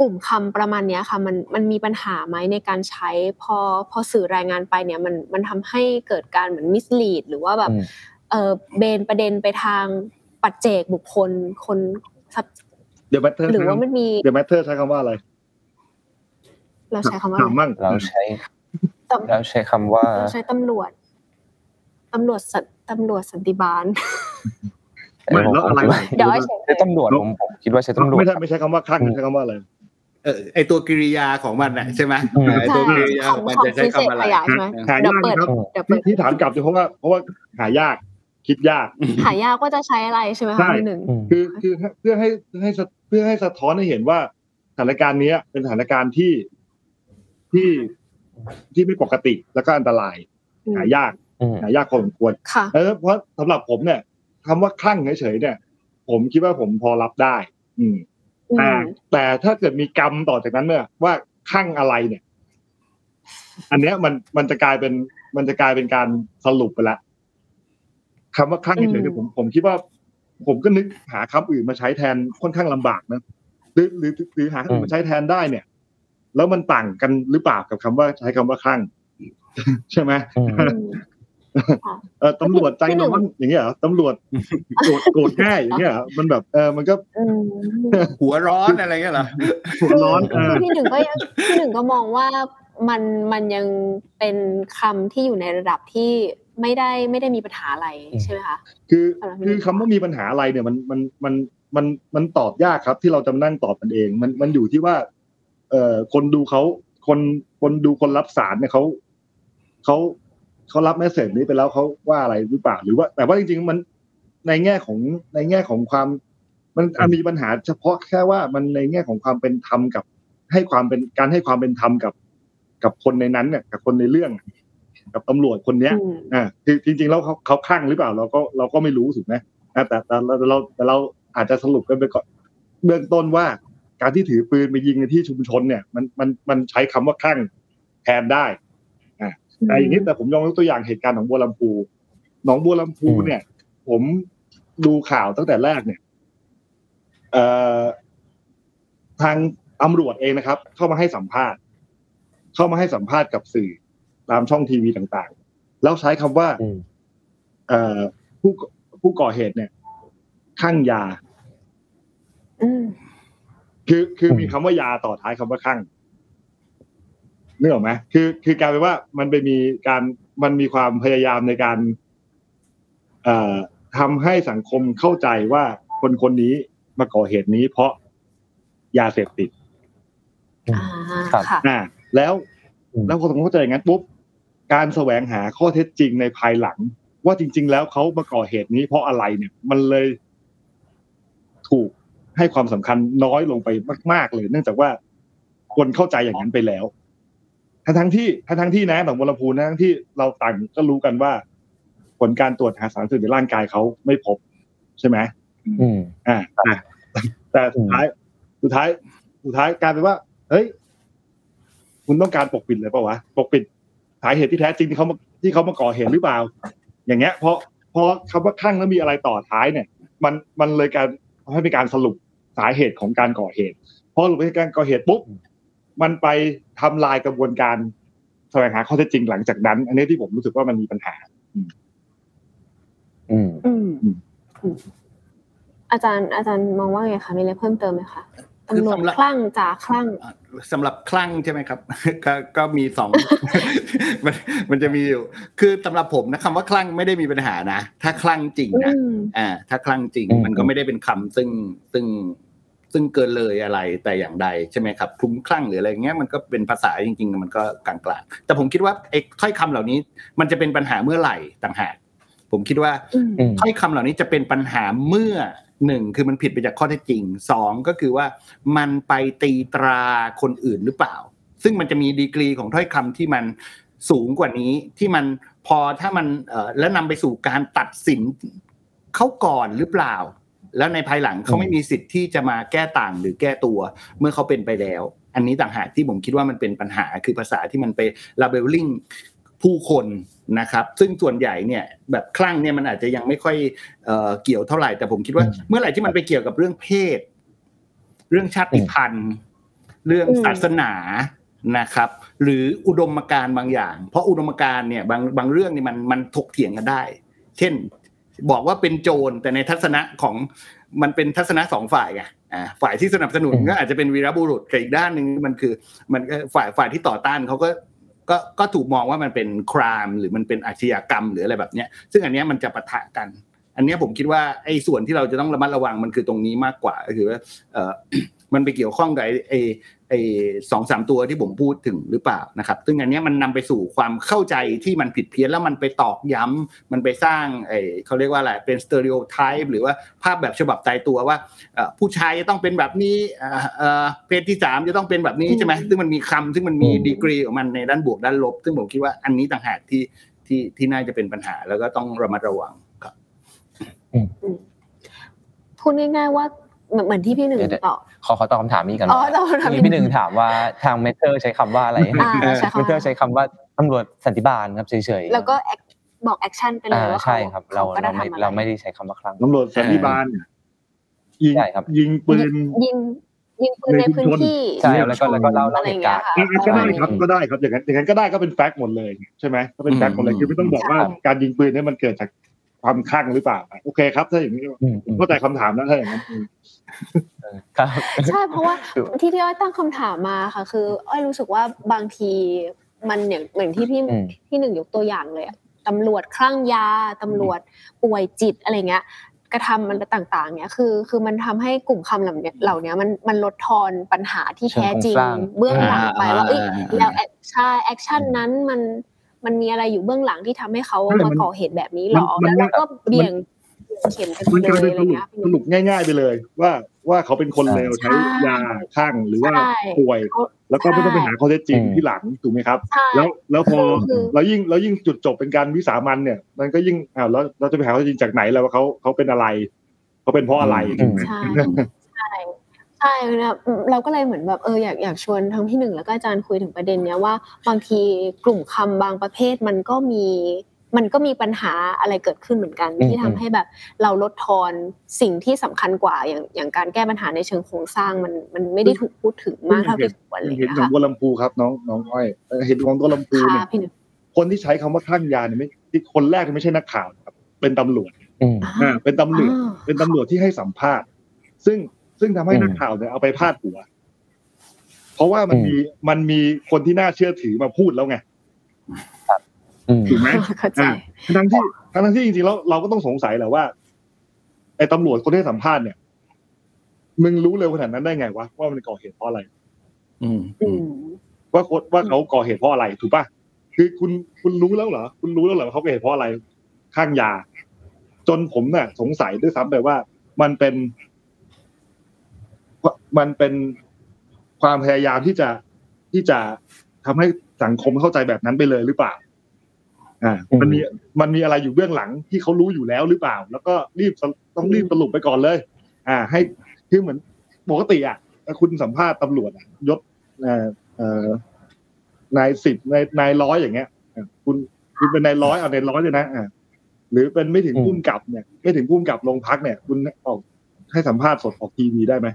กลุ่มคำประมาณเนี้ยค่ะมันมันมีปัญหาไหมในการใช้พอพอสื่อรายงานไปเนี่ยมันมันทำให้เกิดการเหมือนมิสลีดหรือว่าแบบอืมเออเบนประเด็นไปทางปัจเจกบุคคลคนสับเดี๋ยวแมทเทอร์หรือว่ามันมีเดี๋ยวแมทเทอร์ใช้คำว่าอะไร เราใช้คำว่าถามมั่งเราใช้ ตเราใช้คำว่าำเราใช้ตำรวจตำรวจสันตำรวจสันติบาลไม่แล้วอะไรผมคิดว่าเดี๋ยวให้เฉยใช้ตำรวจผมผมคิดว่าใช้ตำรวจไม่ใช่ไม่ใช่คำว่าคลั่งอืมใช้คำว่าอะไรเออไอตัวกริยาของมันน่ะใช่ไหมอืมไอตัวกริยาของมันจะใช้คำอะไรของของ Free State ขยายใช่ไหมหาเดี๋ยวยากเปิดนะครับเดี๋ยวเปิที่ดที่ถามกลับเพราะว่าเพราะว่าหายากคิดยาก หายากว่าจะใช้อะไรใช่ไหมใช่คะพี่หนึ่งอืมคือคือเพื่อให้เพื่อให้สะเพื่อให้สะท้อนให้เห็นว่าสถานการณ์เนี้ยเป็นสถานการณ์ที่ที่ ที่ไม่ปกติแล้วก็อันตรายอืมหายากอืมหายากพอสมควรค่ะเออเพราะสำหรับผมเนี่ยคำว่าคลั่งเฉยๆเนี่ย ผมคิดว่าผมพอรับได้ อืมอืแต่มแต่ถ้าเกิดมีกรรมต่อจากนั้นเนี่ยว่าคลั่งอะไรเนี่ย อันเนี้ยมันมันจะกลายเป็นมันจะกลายเป็นการสรุปไปละคำว่าคลั่งเฉยๆเนี่ยผมผมคิดว่า ผมก็นึกหาคำอื่นมาใช้แทนค่อนข้างลำบากนะหรือหรือหรือหาคำอื่นมาใช้แทนได้เนี่ย แล้วมันต่างกันหรือเปล่ากับคำว่าใช้คำว่าคลั่งใช่ไหมอืมอืมเออตำรวจใจร้อนอย่างเงี้ยเหรอตำรวจโกรธโกรธง่ายอย่างเงี้ยเหรอมันแบบเออมันก็อืมหัวร้อนอะไรเงี้ยเหรอหัวร้อนเออคือพี่หนึ่งก็ยังพี่หนึ่งก็มองว่ามันมันยังเป็นคำที่อยู่ในระดับที่ไม่ได้ไม่ได้มีปัญหาอะไรใช่ไหมคะคืออะไรไม่รู้คือคำว่ามีปัญหาอะไรเนี่ยมันมันมันมันมันตอบยากครับ ที่เราจะมานั่งตอบกันเอง มันมันอยู่ที่ว่า เอ่อคนดูเขาคนคนดูคนรับสารเนี่ยเขาเขาเขารับแมสเซจนี้ไปแล้วเขาว่าอะไรหรือเปล่าหรือว่า แต่ว่าจริงๆมันในแง่ของในแง่ของความ มันอาจมีปัญหาเฉพาะแค่ว่ามันในแง่ของความเป็นธรรมกับ ให้ความเป็นการให้ความเป็นธรรมกับ กับคนในนั้นเนี่ยกับคนในเรื่อง กับตำรวจคนเนี้ยอืมอ่าคือจริงๆแล้วเขาเขาคลั่งหรือเปล่า เราก็เราก็ไม่รู้ถูกไหมอ่าแต่แต่แต่เราแต่เราอาจจะสรุปกันไปก่อนเบื้องต้นว่า การที่ถือปืนไปยิงในที่ชุมชนเนี่ย มันมันมันใช้คำว่าคลั่งแทนได้แต่อย่างนี้แต่ผมยองยกตัวอย่างเหตุการณ์ของบัวลำพูหนองบัวลำพูอืมเนี่ย ผมดูข่าวตั้งแต่แรกเนี่ยเอ่อทางตำรวจเองนะครับ เข้ามาให้สัมภาษณ์ เข้ามาให้สัมภาษณ์กับสื่อตามช่องทีวีต่างๆ แล้วใช้คำว่าอืมเอ่อผู้ผู้ก่อเหตุเนี่ยข้างยาอืม คือคืออมมีคำว่ายาต่อท้ายคำว่าข้างนึกออกไหมคือคือกลารเป็นว่ามันไปมีการมันมีความพยายามในการเอ่อทำให้สังคมเข้าใจว่าคนคนนี้มาก่อเหตุนี้ เพราะยาเสพติดอ่าครับค่ะอ่าแล้วอืมแล้วพอสังคมเข้าใจอย่างนั้นปุ๊บการแสวงหาข้อเท็จจริงในภายหลัง ว่าจริง ๆ แล้วเขามาก่อเหตุนี้เพราะอะไรเนี่ย มันเลยถูก ให้ความสำคัญน้อยลงไปมาก ๆ เลย เนื่องจากว่าคนเข้าใจอย่างนั้นไปแล้ว ทั้งทั้งๆที่ทั้งทั้งๆที่นะหนองบัวลำพูนะทั้งที่เราต่างก็รู้กันว่า ผลการตรวจหาสารเสพติดในร่างกายเขาไม่พบ ใช่ไหมอืมอ่าอ่าแต่สุดท้าย สุดท้าย สุดท้ายกลารเป็นว่า เฮ้ย คุณต้องการปกปิดเลยเปล่าวะ ปกปิดสาเหตุที่แท้จริงที่เขามาที่เขามาก่อเหตุหรือเปล่า อย่างเงี้ย เพราะเพราะคำว่าข้างแล้วมีอะไรต่อท้ายเนี่ย มันมันเลยการให้เป็นการสรุป สาเหตุของการก่อเหตุพอสรุปเป็นการก่อเหตุปุ๊บมันไปทำลายกระบวนการแสวงหาข้อเท็จจริงหลังจากนั้น อันนี้ที่ผมรู้สึกว่ามันมีปัญหา อืมอืมอืมอืมอาจารย์อาจารย์มองว่าไงคะมีอะไรเพิ่มเติมไหมคะคือตำรวจสำหรับคลั่งจ่าคลั่งอะสำหรับคลั่งใช่ไหมครับก็ก็มีสองมันมันจะมีอยู่ คือสำหรับผมนะคำว่าคลั่งไม่ได้มีปัญหานะถ้าคลั่งจริงอืนะมอ่าถ้าคลั่งจริงอืมมันก็ไม่ได้เป็นคำซึ่งซึ่ง ซึ่งเกินเลยอะไรแต่อย่างใดใช่ไหมครับคลุ้มคลั่งหรืออะไรเงี้ยมันก็เป็นภาษาจริงๆมันก็กลางๆแต่ผมคิดว่าไอ้ถ้อยคำเหล่านี้ มันจะเป็นปัญหาเมื่อไหร่ต่างหากผมคิดว่าอืมอืมถ้อยคำเหล่านี้จะเป็นปัญหาเมื่อหนึ่งคือมันผิดไปจากข้อเท็จจริงสองก็คือว่ามันไปตีตราคนอื่นหรือเปล่า ซึ่งมันจะมีดีกรีของถ้อยคำที่มันสูงกว่านี้ที่มันพอถ้ามันเอ่อแล้วนำไปสู่การตัดสินเขาก่อนหรือเปล่า แล้วในภายหลังเขาไม่มีสิทธิ์ที่จะมาแก้ต่างหรือแก้ตัวเมื่อเขาเป็นไปแล้ว อันนี้ต่างหากที่ผมคิดว่ามันเป็นปัญหาคือภาษาที่มันไป labeling ผู้คนนะครับ ซึ่งส่วนใหญ่เนี่ยแบบคลั่งเนี่ยมันอาจจะยังไม่ค่อยเอ่อเกี่ยวเท่าไหร่แต่ผมคิดว่าอืมเมื่อไหร่ที่มันไปเกี่ยวกับเรื่องเพศ เรื่องชาติพันธุ์ เรื่องอืมศาสนานะครับ หรืออุดมการณ์บางอย่าง เพราะอุดมการณ์เนี่ยบางบางเรื่องเนี่ยมันมันถกเถียงกันได้ เช่น บอกว่าเป็นโจรแต่ในทัศนะของมันเป็นทัศนะสองฝ่ายไงอ่าฝ่ายที่สนับสนุนอืมก็อาจจะเป็นวีรบุรุษแต่อีกด้านหนึ่งมันคือ มันก็ฝ่ายฝ่ายที่ต่อต้านเขาก็ก็ก็ถูกมองว่ามันเป็นครามหรือมันเป็นอาชญากรรมหรืออะไรแบบเนี้ย ซึ่งอันเนี้ยมันจะปะทะกัน อันเนี้ยผมคิดว่าไอ้ส่วนที่เราจะต้องระมัดระวังมันคือตรงนี้มากกว่าก็คือว่าเออ มันไปเกี่ยวข้องกับไอ้ไอ้ไอ้สองสามตัวที่ผมพูดถึงหรือเปล่านะครับซึ่งอันเนี้ยมันนำไปสู่ความเข้าใจที่มันผิดเพี้ยนแล้วมันไปตอกย้ำมันไปสร้างไอ้เขาเรียกว่าอะไรเป็นสเตอริโอไทป์หรือว่าภาพแบบฉบับตายตัวว่าเอ่อผู้ชายจะต้องเป็นแบบนี้เอ่อเอ่อเพศที่สามจะต้องเป็นแบบนี้ใช่ไหมซึ่งมันมีคำซึ่งมันมีอืมดีกรีของมันในด้านบวกด้านลบ ซึ่งผมคิดว่าอันนี้ต่างหากที่ที่ที่น่าจะเป็นปัญหาแล้วก็ต้องระมัดระวังครับพูดง่ายๆว่า เหมือนเหมือนที่พี่หนึ่งเดี๋ยวตอบขอขอตอบคำถามนี้กันอ๋อตอบคำถามนี้พี่หนึ่งถามว่าทาง Matter ใช้คำว่าอะไรอ่าใช้คำว่าเมเทอร์ใช้คำว่าตำรวจสันติบาลครับเฉยๆแล้วก็ act บอก action ไปเลยอ่าว่าเขาใช่ครับ เราก็เราได้ไม่ทำอะไรเราไม่ได้ใช้คำว่าคลั่งตำรวจสันติบาลยิงใช่ครับยิงปืนยิงยิงปืนในพื้นที่ใช่แล้วก็แล้วก็เล่าอะเล่าไรเหอย่างตุเงี้กายรณ์ค่ะก็ได้ครับก็ได้ครับอย่างนั้นอย่างนั้นก็ได้ก็เป็น fact หมดเลยใช่ไหมก็เป็น fact หมดเลยอืมคือไม่ต้องบอกว่าใช่การยิงปืนเนี่ยมันเกิดจาก ความคลั่งหรือเปล่า โอเคครับ ถ้าอย่างนี้อืมอืมเข้าใจคำถามแล้วถ้าอย่างนั้นครับใช่เพราะว่าคือที่ที่อ้อยตั้งคำถามมาค่ะ คือ อ้อยรู้สึกว่าบางทีมันอย่างเหมือนที่พี่อืมพี่หนึ่งยกตัวอย่างเลยอะตำรวจคลั่งยาตำรวจป่วยจิตอะไรเงี้ย กระทำมันต่างๆเนี่ยคือคือมันทำให้กลุ่มคำเหล่านี้เหล่านี้มันมันลดทอนปัญหาที่แท้จริงเชิงโครงสร้างเบื้องหลังไปว่าเอ้ยอ่าแล้ว act ใช่ action นั้นมัน มันมีอะไรอยู่เบื้องหลังที่ทำให้เขาใช่มันมาก่อเหตุแบบนี้หรอมันแล้วเราก็เบี่ยงเข็มไปมันเลกลายยเป็นอะไรสรุปเงี้ยสรุปง่าย ๆ ไปเลย ว่าว่าเขาเป็นคนเลวใช่ใช้ยาข้างหรือว่าใช่ป่วยเขาแล้วก็ไม่ต้องไปหาข้อเท็จจริงอืมที่หลังถูกไหมครับใช่แล้วแล้วพอคือเรายิ่งเรายิ่งจุดจบเป็นการวิสามันเนี่ย มันก็ยิ่งอ้าวแล้วเราจะไปหาข้อเท็จจริงจากไหนแล้วว่าเขาเขาเป็นอะไรเขาเป็นเพราะอะไรอืมใช่ ใช่ใช่นะเราก็เลยเหมือนแบบเอออยากอยากชวนทั้งพี่หนึ่งแล้วก็อาจารย์คุยถึงประเด็นเนี้ยว่า บางทีกลุ่มคำบางประเภทมันก็มีมันก็มีปัญหาอะไรเกิดขึ้นเหมือนกันอืมที่ทำให้แบบเราลดทอนสิ่งที่สำคัญกว่าอย่างอย่างการแก้ปัญหาในเชิงโครงสร้างมันมันไม่ได้ถูกพูดถึงมากเท่าที่ควรเลยเห็นนะหนองคะบัวลำพูครับน้องน้องอ้อยเออเห็นของตัวลำพูค่ะเนี่ยพี่หนึ่งคนที่ใช้คำว่าคลั่งยาเนี่ยไม่ที่คนแรกเนี่ยไม่ใช่นักข่าวนะครับ เป็นตำรวจอืมอ่าเป็นตำรวจอ่าเป็นตำรวจที่ให้สัมภาษณ์ ซึ่ง ซึ่งทำให้อืมนักข่าวเนี่ยเอาไปพาดหัว เพราะว่ามันอืมมีมันมีคนที่น่าเชื่อถือมาพูดแล้วไงอืมถูกไหมเข้าใจอ่าทั้งที่ทั้งที่จริงๆแล้วเราก็ต้องสงสัยแหละว่าไอ้ตำรวจคนที่ให้สัมภาษณ์เนี่ยมึงรู้เร็วขนาดนั้นได้ไงวะว่ามันก่อเหตุเพราะอะไร อืมอืมว่าคนว่าเขาก่อเหตุเพราะอะไร ถูกป่ะคือคุณคุณรู้แล้วเหรอคุณรู้แล้วเหรอว่าเขาก่อเหตุเพราะอะไร ข้างยา จนผมเนี่ยสงสัยด้วยซ้ำไปว่า มันเป็น มันเป็นความพยายามที่จะที่จะทำให้สังคมเข้าใจแบบนั้นไปเลยหรือเปล่า อ่าอืมมันมีมันมีอะไรอยู่เบื้องหลังที่เขารู้อยู่แล้วหรือเปล่า แล้วก็รีบสรุต้องรีบสรุปไปก่อนเลย อ่า ให้คือเหมือนปกติอะคุณสัมภาษณ์ตำรวจอะยศเอ่อเอ่อนายสิบนายนายร้อยอย่างเงี้ยอะคุณคุณเป็นนายร้อยเอานายร้อยเลยนะอ่าหรือเป็นไม่ถึงอืมพุ่มกับเนี่ย ไม่ถึงพุ่มกับโรงพักเนี่ย คุณออกให้สัมภาษณ์สดออกทีวีได้ไหม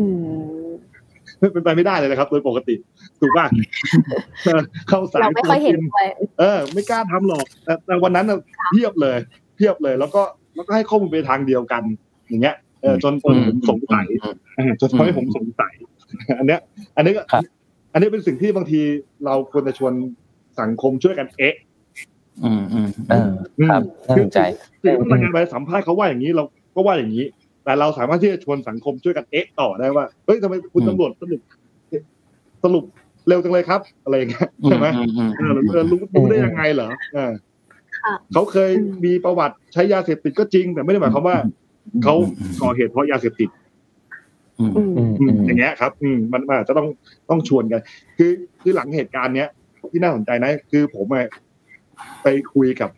อืมเป็นไปไม่ได้เลยนะครับ โดยปกติถูกป่ะเออเข้าสายเราไม่ค่อยเห็นด้วยเออ ไม่กล้าทำหรอกแต่แต่วันนั้นน่ะเพียบเลยเพียบเลย แล้วก็แล้วก็ให้ข้อมูลไปทางเดียวกัน อย่างเงี้ยเออจนจนผมสงสัยเออจนทำให้ผมสงสัย อันเนี้ย อันนี้ก็ครับอันนี้เป็นสิ่งที่บางทีเราควรจะชวนสังคมช่วยกันเอ๊ะอืมอืมเออครับน่าสนใจคือคือรายงานไปสัมภาษณ์เขาว่าอย่างนี้เราก็ว่าอย่างนี้ แต่เราสามารถที่จะชวนสังคมช่วยกันเอ๊ะต่อได้ว่าเฮ้ยทำไมคุณตำรวจสรุปสรุปเร็วจังเลยครับ อะไรอย่างเงี้ยใช่ไหมอือืเออเออรู้รู้ได้ยังไงเหรอเออค่ะเขาเคยมีประวัติใช้ยาเสพติดก็จริง แต่ไม่ได้หมายความว่าเขาก่อเหตุเพราะยาเสพติดอืมอืมอืมอือืมมอย่างเงี้ยครับ อืมมันมันอาจจะต้องต้องชวนกัน คือคือหลังเหตุการณ์เนี้ยที่น่าสนใจนะ คือผมอะไปคุยกับ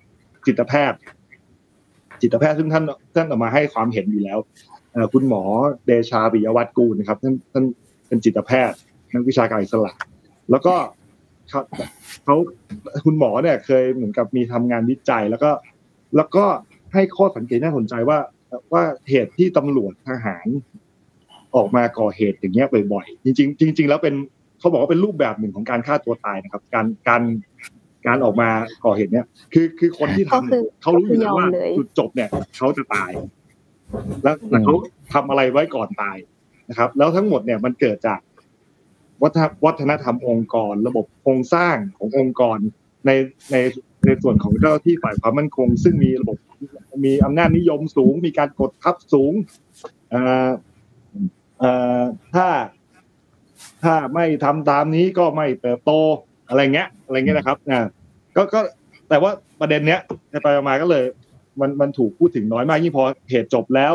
จิตแพทย์ จิตแพทย์ซึ่งท่านท่านออกมาให้ความเห็นอยู่แล้วคุณหมอเดชาปิยวัฒน์กูลนะครับท่านท่านเป็นจิตแพทย์นักวิชาการอิสระ แล้วก็เขาเขาคุณหมอเนี่ยเคยเหมือนกับมีทำงานวิจัย แล้วก็แล้วก็ให้ข้อสังเกตน่าสนใจว่าว่าเหตุที่ตำรวจทหารออกมาก่อเหตุอย่างเงี้ยบ่อยๆจริง ๆ จริง ๆ แล้วเป็นเขาบอกว่าเป็นรูปแบบหนึ่งของการฆ่าตัวตายนะครับ การการ การออกมาก่อเหตุเนี้ยคือคือคนที่ก็ทำคือเขารู้อยู่แล้วว่าก็คือยอมเลยจุดจบเนี่ยเขาจะตาย แล้วแต่เขาทำอะไรไว้ก่อนตายนะครับ แล้วทั้งหมดเนี่ยมันเกิดจากวัฒนวัฒนธรรมองค์กร ระบบโครงสร้างขององค์กรในในในส่วนของเจ้าหน้าที่ฝ่ายความมั่นคง ซึ่งมีระบบมีอำนาจนิยมสูง มีการกดทับสูงเอ่อเอ่อถ้าถ้าไม่ทำตามนี้ก็ไม่เติบโตอะไรเงี้ย อะไรเงี้ยนะครับอ่า ก็ก็แต่ว่าประเด็นเนี้ยไปๆมาๆก็เลย มันมันถูกพูดถึงน้อยมากยิ่งพอเหตุจบแล้ว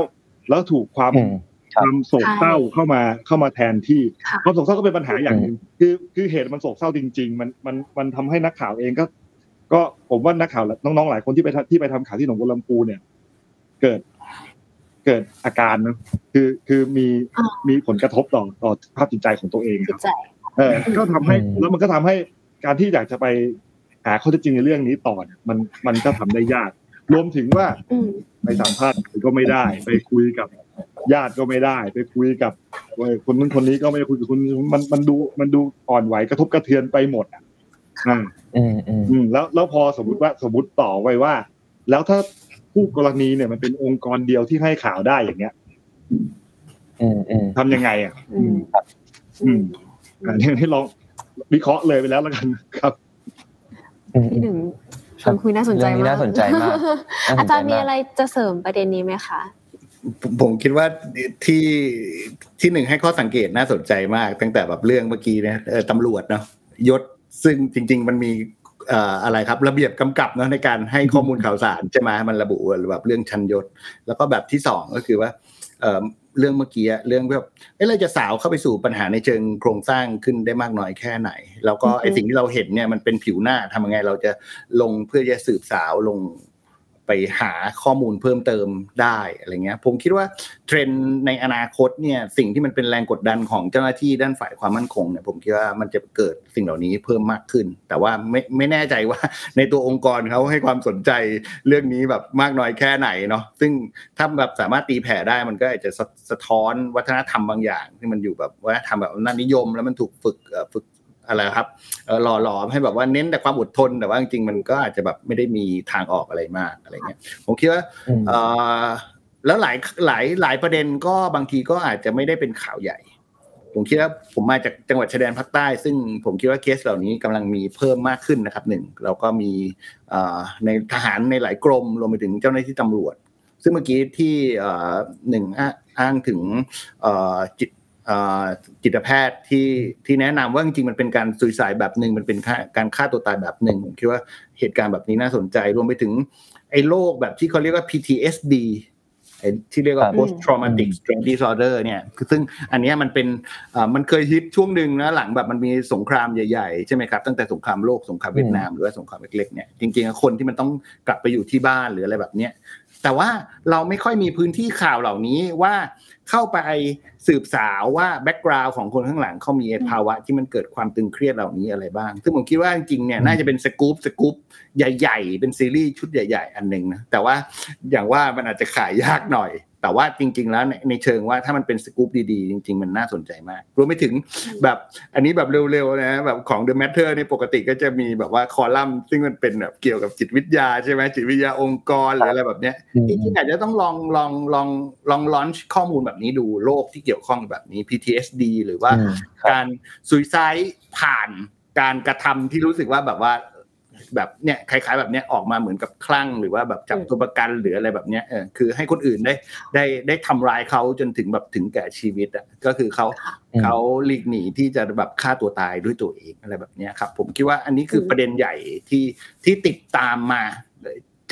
แล้วถูกความอืมคครับวามโศกเศร้าเข้ามาเข้ามาแทนที่ค่ะความโศกเศร้าก็เป็นปัญหาอย่างหนึ่งคือคือเหตุมันโศกเศร้าจริง ๆ มันมันมันทำให้นักข่าวเองก็ ก็ผมว่านักข่าวน้องๆหลายคนที่ไปทำที่ไปทำข่าวที่หนองบัวลำพูเนี่ย เกิดเกิดอาการนะคือคือมีอ่ามีผลกระทบต่อต่อสภาพจิตใจของตัวเองคจิรัตบใจเออก็ทำให้อืมแล้วมันก็ทำให้การที่อยากจะไป หาข้อเท็จจริงในเรื่องนี้ต่อเนี่ยมันมันก็ทำได้ยาก รวมถึงว่าอืมไปสัมภาษณ์ก็ไม่ได้ ไปคุยกับญาติก็ไม่ได้ ไปคุยกับคนนู้นคนนี้ก็ไม่ได้คุยกับคนนี้มันมันดูมันดูอ่อนไหวกระทบกระเทือนไปหมดอะอ่าอืมอืมอืมแล้วแล้วพอสมมติว่าสมมติต่อไว้ว่า แล้วถ้าผู้กรณีเนี่ยมันเป็นองค์กรเดียวที่ให้ข่าวได้อย่างเงี้ยอืมอืมทำยังไงอะอืมอืมอันนี้ให้ลองวิเคราะห์เลยไปแล้วแล้วกันครับอืม พี่หนึ่งชวนคุยน่าสนใจเรื่องนี้มากน่าสนใจมากน่สนใจมากอาจารย์มีอะไรจะเสริมประเด็นนี้ไหมคะผมผมคิดว่าที่ที่หนึ่งให้ข้อสังเกตน่าสนใจมาก ตั้งแต่แบบเรื่องเมื่อกี้เนี่ยเออตำรวจเนาะยศซึ่งจริง ๆ มันมีเอ่ออะไรครับระเบียบกำกับเนอะในการให้ข้อมูลข่าวสารใช่ไหมมันระบุแบบเรื่องชั้นยศ แล้วก็แบบที่สองก็คือว่า เอ่อเรื่องเมื่อกี้อะเรื่องแบบเอ้เราจะสาวเข้าไปสู่ปัญหาในเชิงโครงสร้างขึ้นได้มากน้อยแค่ไหน แล้วก็ไอสิ่งที่เราเห็นเนี่ยมันเป็นผิวหน้าทำยังไงเราจะลงเพื่อจะสืบสาวลง ไปหาข้อมูลเพิ่มเติมได้อะไรเงี้ยผมคิดว่าเทรนด์ในอนาคตเนี่ยสิ่งที่มันเป็นแรงกดดันของเจ้าหน้าที่ด้านฝ่ายความมั่นคงเนี่ยผมคิดว่ามันจะเกิดสิ่งเหล่านี้เพิ่มมากขึ้น แต่ว่าไม่ไม่แน่ใจว่าในตัวองค์กรเขาให้ความสนใจเรื่องนี้แบบมากน้อยแค่ไหนเนาะซึ่งถ้าแบบสามารถตีแผ่ได้มันก็อาจจะสะสะท้อนวัฒนธรรมบางอย่างที่มันอยู่แบบวัฒนธรรมแบบอำนาจนิยม แล้วมันถูกฝึกฝึก อะไรครับเอ่อหล่อหลอมให้แบบว่าเน้นแต่ความอดทนแต่ว่าจริงๆมันก็อาจจะแบบไม่ได้มีทางออกอะไรมากอะไรเงี้ยผมคิดว่าอืมเอ่อแล้วหลายหลายหลายประเด็นก็บางทีก็อาจจะไม่ได้เป็นข่าวใหญ่ ผมคิดว่าผมมาจากจังหวัดชายแดนภาคใต้ ซึ่งผมคิดว่าเคสเหล่านี้กำลังมีเพิ่มมากขึ้นนะครับหนึ่งเราก็มีเอ่อในทหารในหลายกรมรวมไปถึงเจ้าหน้าที่ตำรวจ ซึ่งเมื่อกี้ที่เอ่อหนึ่งอ้าอ้างถึงเอ่อจิตเอ่อ จิตแพทย์ที่ที่แนะนำว่าจริงๆมันเป็นการซุยสายแบบหนึ่งมันเป็นฆ่าการฆ่าตัวตายแบบหนึ่งผมคิดว่าเหตุการณ์แบบนี้น่าสนใจรวมไปถึงไอ้โรคแบบที่เขาเรียกว่า PTSD ไอ้ที่เรียกว่าครับ post traumatic stress disorder เนี่ยคือซึ่งอันเนี้ยมันเป็นเอ่อมันเคยฮิตช่วงหนึ่งนะหลังแบบมันมีสงครามใหญ่ๆใช่ไหมครับตั้งแต่สงครามโลกสงครามเวียดนามหรือว่าสงครามเล็กๆเนี่ยจริงๆอะคนที่มันต้องกลับไปอยู่ที่บ้านหรืออะไรแบบเนี้ย แต่ว่าเราไม่ค่อยมีพื้นที่ข่าวเหล่านี้ว่าเข้าไปสืบสาวว่าแบ็กกราวน์ของคนข้างหลังเขามีภาวะที่มันเกิดความตึงเครียดเหล่านี้อะไรบ้าง ซึ่งผมคิดว่าจริงๆเนี่ยน่าจะเป็นสกู๊ปสกู๊ปใหญ่ ๆ เป็นซีรีส์ชุดใหญ่ ๆ อันหนึ่งนะแต่ว่าอย่างว่ามันอาจจะขายยากหน่อย แต่ว่าจริง ๆ แล้วในในเชิงว่าถ้ามันเป็นสกู๊ปดีๆ จริง ๆ มันน่าสนใจมากรวมไปถึงแบบอันนี้แบบเร็วๆนะแบบของ The Matter ในยปกติก็จะมีแบบว่าคอลัมน์ซึ่งมันเป็นแบบเกี่ยวกับจิตวิทยาใช่ไหมจิตวิทยาองค์กรหรืออะไรแบบเนี้ยจริงๆอาจจะต้องลองลองลองลองลอนช์ข้อมูลแบบนี้ดูโรคที่เกี่ยวข้องแบบนี้ PTSD หรือว่าอืมครับการซุยไซด์ผ่านการกระทำที่รู้สึกว่าแบบว่า แบบเนี่ยคล้ายๆแบบเนี้ยออกมาเหมือนกับคลั่งหรือว่าแบบจับตัวประกันหรืออะไรแบบเนี้ยเออคือให้คนอื่นได้ได้ได้ทำร้ายเขาจนถึงแบบถึงแก่ชีวิตอะก็คือเขาอืมเขาหลีกหนีที่จะแบบฆ่าตัวตายด้วยตัวเองอะไรแบบเนี้ยครับ ผมคิดว่าอันนี้คือประเด็นใหญ่ที่ที่ติดตามมา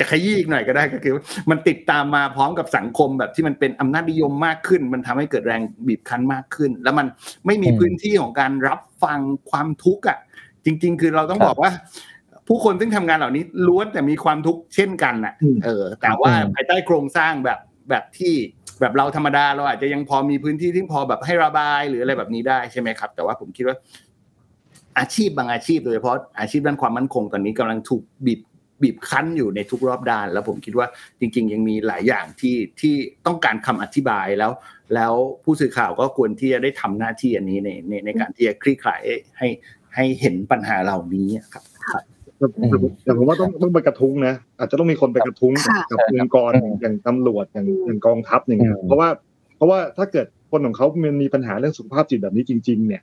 จะขยี้อีกหน่อยก็ได้ก็คือว่ามันติดตามมาพร้อมกับสังคมแบบที่มันเป็นอำนาจนิยมมากขึ้น มันทำให้เกิดแรงบีบคั้นมากขึ้น แล้วมันไม่มีอืมพื้นที่ของการรับฟังความทุกข์อะจริง ๆ คือเราต้องครับบอกว่า ผู้คนซึ่งทำงานเหล่านี้ล้วนแต่มีความทุกข์เช่นกันน่ะอืมเออ แต่ว่าอืมภายใต้โครงสร้างแบบแบบที่แบบเราธรรมดาเราอาจจะยังพอมีพื้นที่ที่พอแบบให้ระบายหรืออะไรแบบนี้ได้ใช่ไหมครับ แต่ว่าผมคิดว่า อาชีพบางอาชีพโดยเฉพาะอาชีพด้านความมั่นคงตอนนี้กำลังถูกบีบบีบคั้นอยู่ในทุกรอบด้าน แล้วผมคิดว่าจริง ๆ ยังมีหลายอย่างที่ที่ต้องการคำอธิบายแล้ว แล้วผู้สื่อข่าวก็ควรที่จะได้ทำหน้าที่อันนี้ในในในการที่จะคลี่คลายให้ให้เห็นปัญหาเหล่านี้ครับ แต่แต่ผมแต่ผมว่าต้องต้องไปกระทุ้งนะอาจจะต้องมีคนไปกระทุ้งค่ะกับองค์กรอืมอย่างตำรวจอย่างอย่างกองทัพอย่างเงี้ยอืมเพราะว่าเพราะว่าถ้าเกิดคนของเขามันมีปัญหาเรื่องสุขภาพจิตแบบนี้จริง ๆ เนี่ย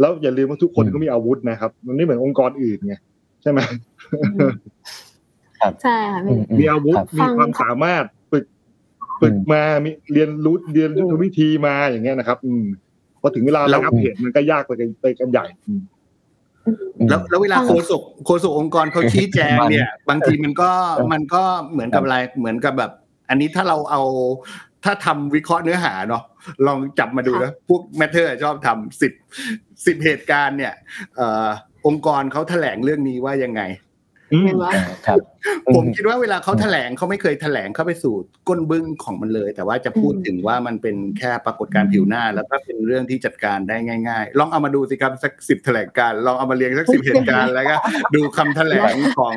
แล้วอย่าลืมว่าทุกคนก็มีอาวุธนะครับ มันไม่เหมือนองค์กรอื่นไงใช่ไหมใช่ค่ะอืพี่มอืมมีอาวุธครับมีความสามารถฝึกฝึกมามีเรียนรู้เรียนรู้วิธีมาอย่างเงี้ยนะครับ อืมพอถึงเวลาแล้ระวงับเหตุมันก็ยากไปกันไปกันใหญ่อืม แล้วแล้วเวลาโฆษกโฆษกองค์กรเขาชี้แจงเนี่ย บางทีมันก็มันก็เหมือนกับอะไรเหมือนกับแบบ อันนี้ถ้าเราเอาถ้าทำวิเคราะห์เนื้อหาเนาะลองจับมาดูนะพวก Matter ชอบทำสิบสิบเหตุการณ์เนี่ยเอ่อองค์กรเขาแถลงเรื่องนี้ว่ายังไง อืมเห็นไหมครับ ผมคิดว่าเวลาเขาแถลงเขาไม่เคยแถลงเข้าไปสู่ก้นบึ้งของมันเลย แต่ว่าจะพูดอืมถึงว่ามันเป็นแค่ปรากฏการณ์ผิวหน้า แล้วก็เป็นเรื่องที่จัดการได้ง่าย ๆ ลองเอามาดูสิครับสักสิบแถลงการณ์ลองเอามาเรียงสักสิบเหตุการณ์แล้วก็ดูคำแถลงของ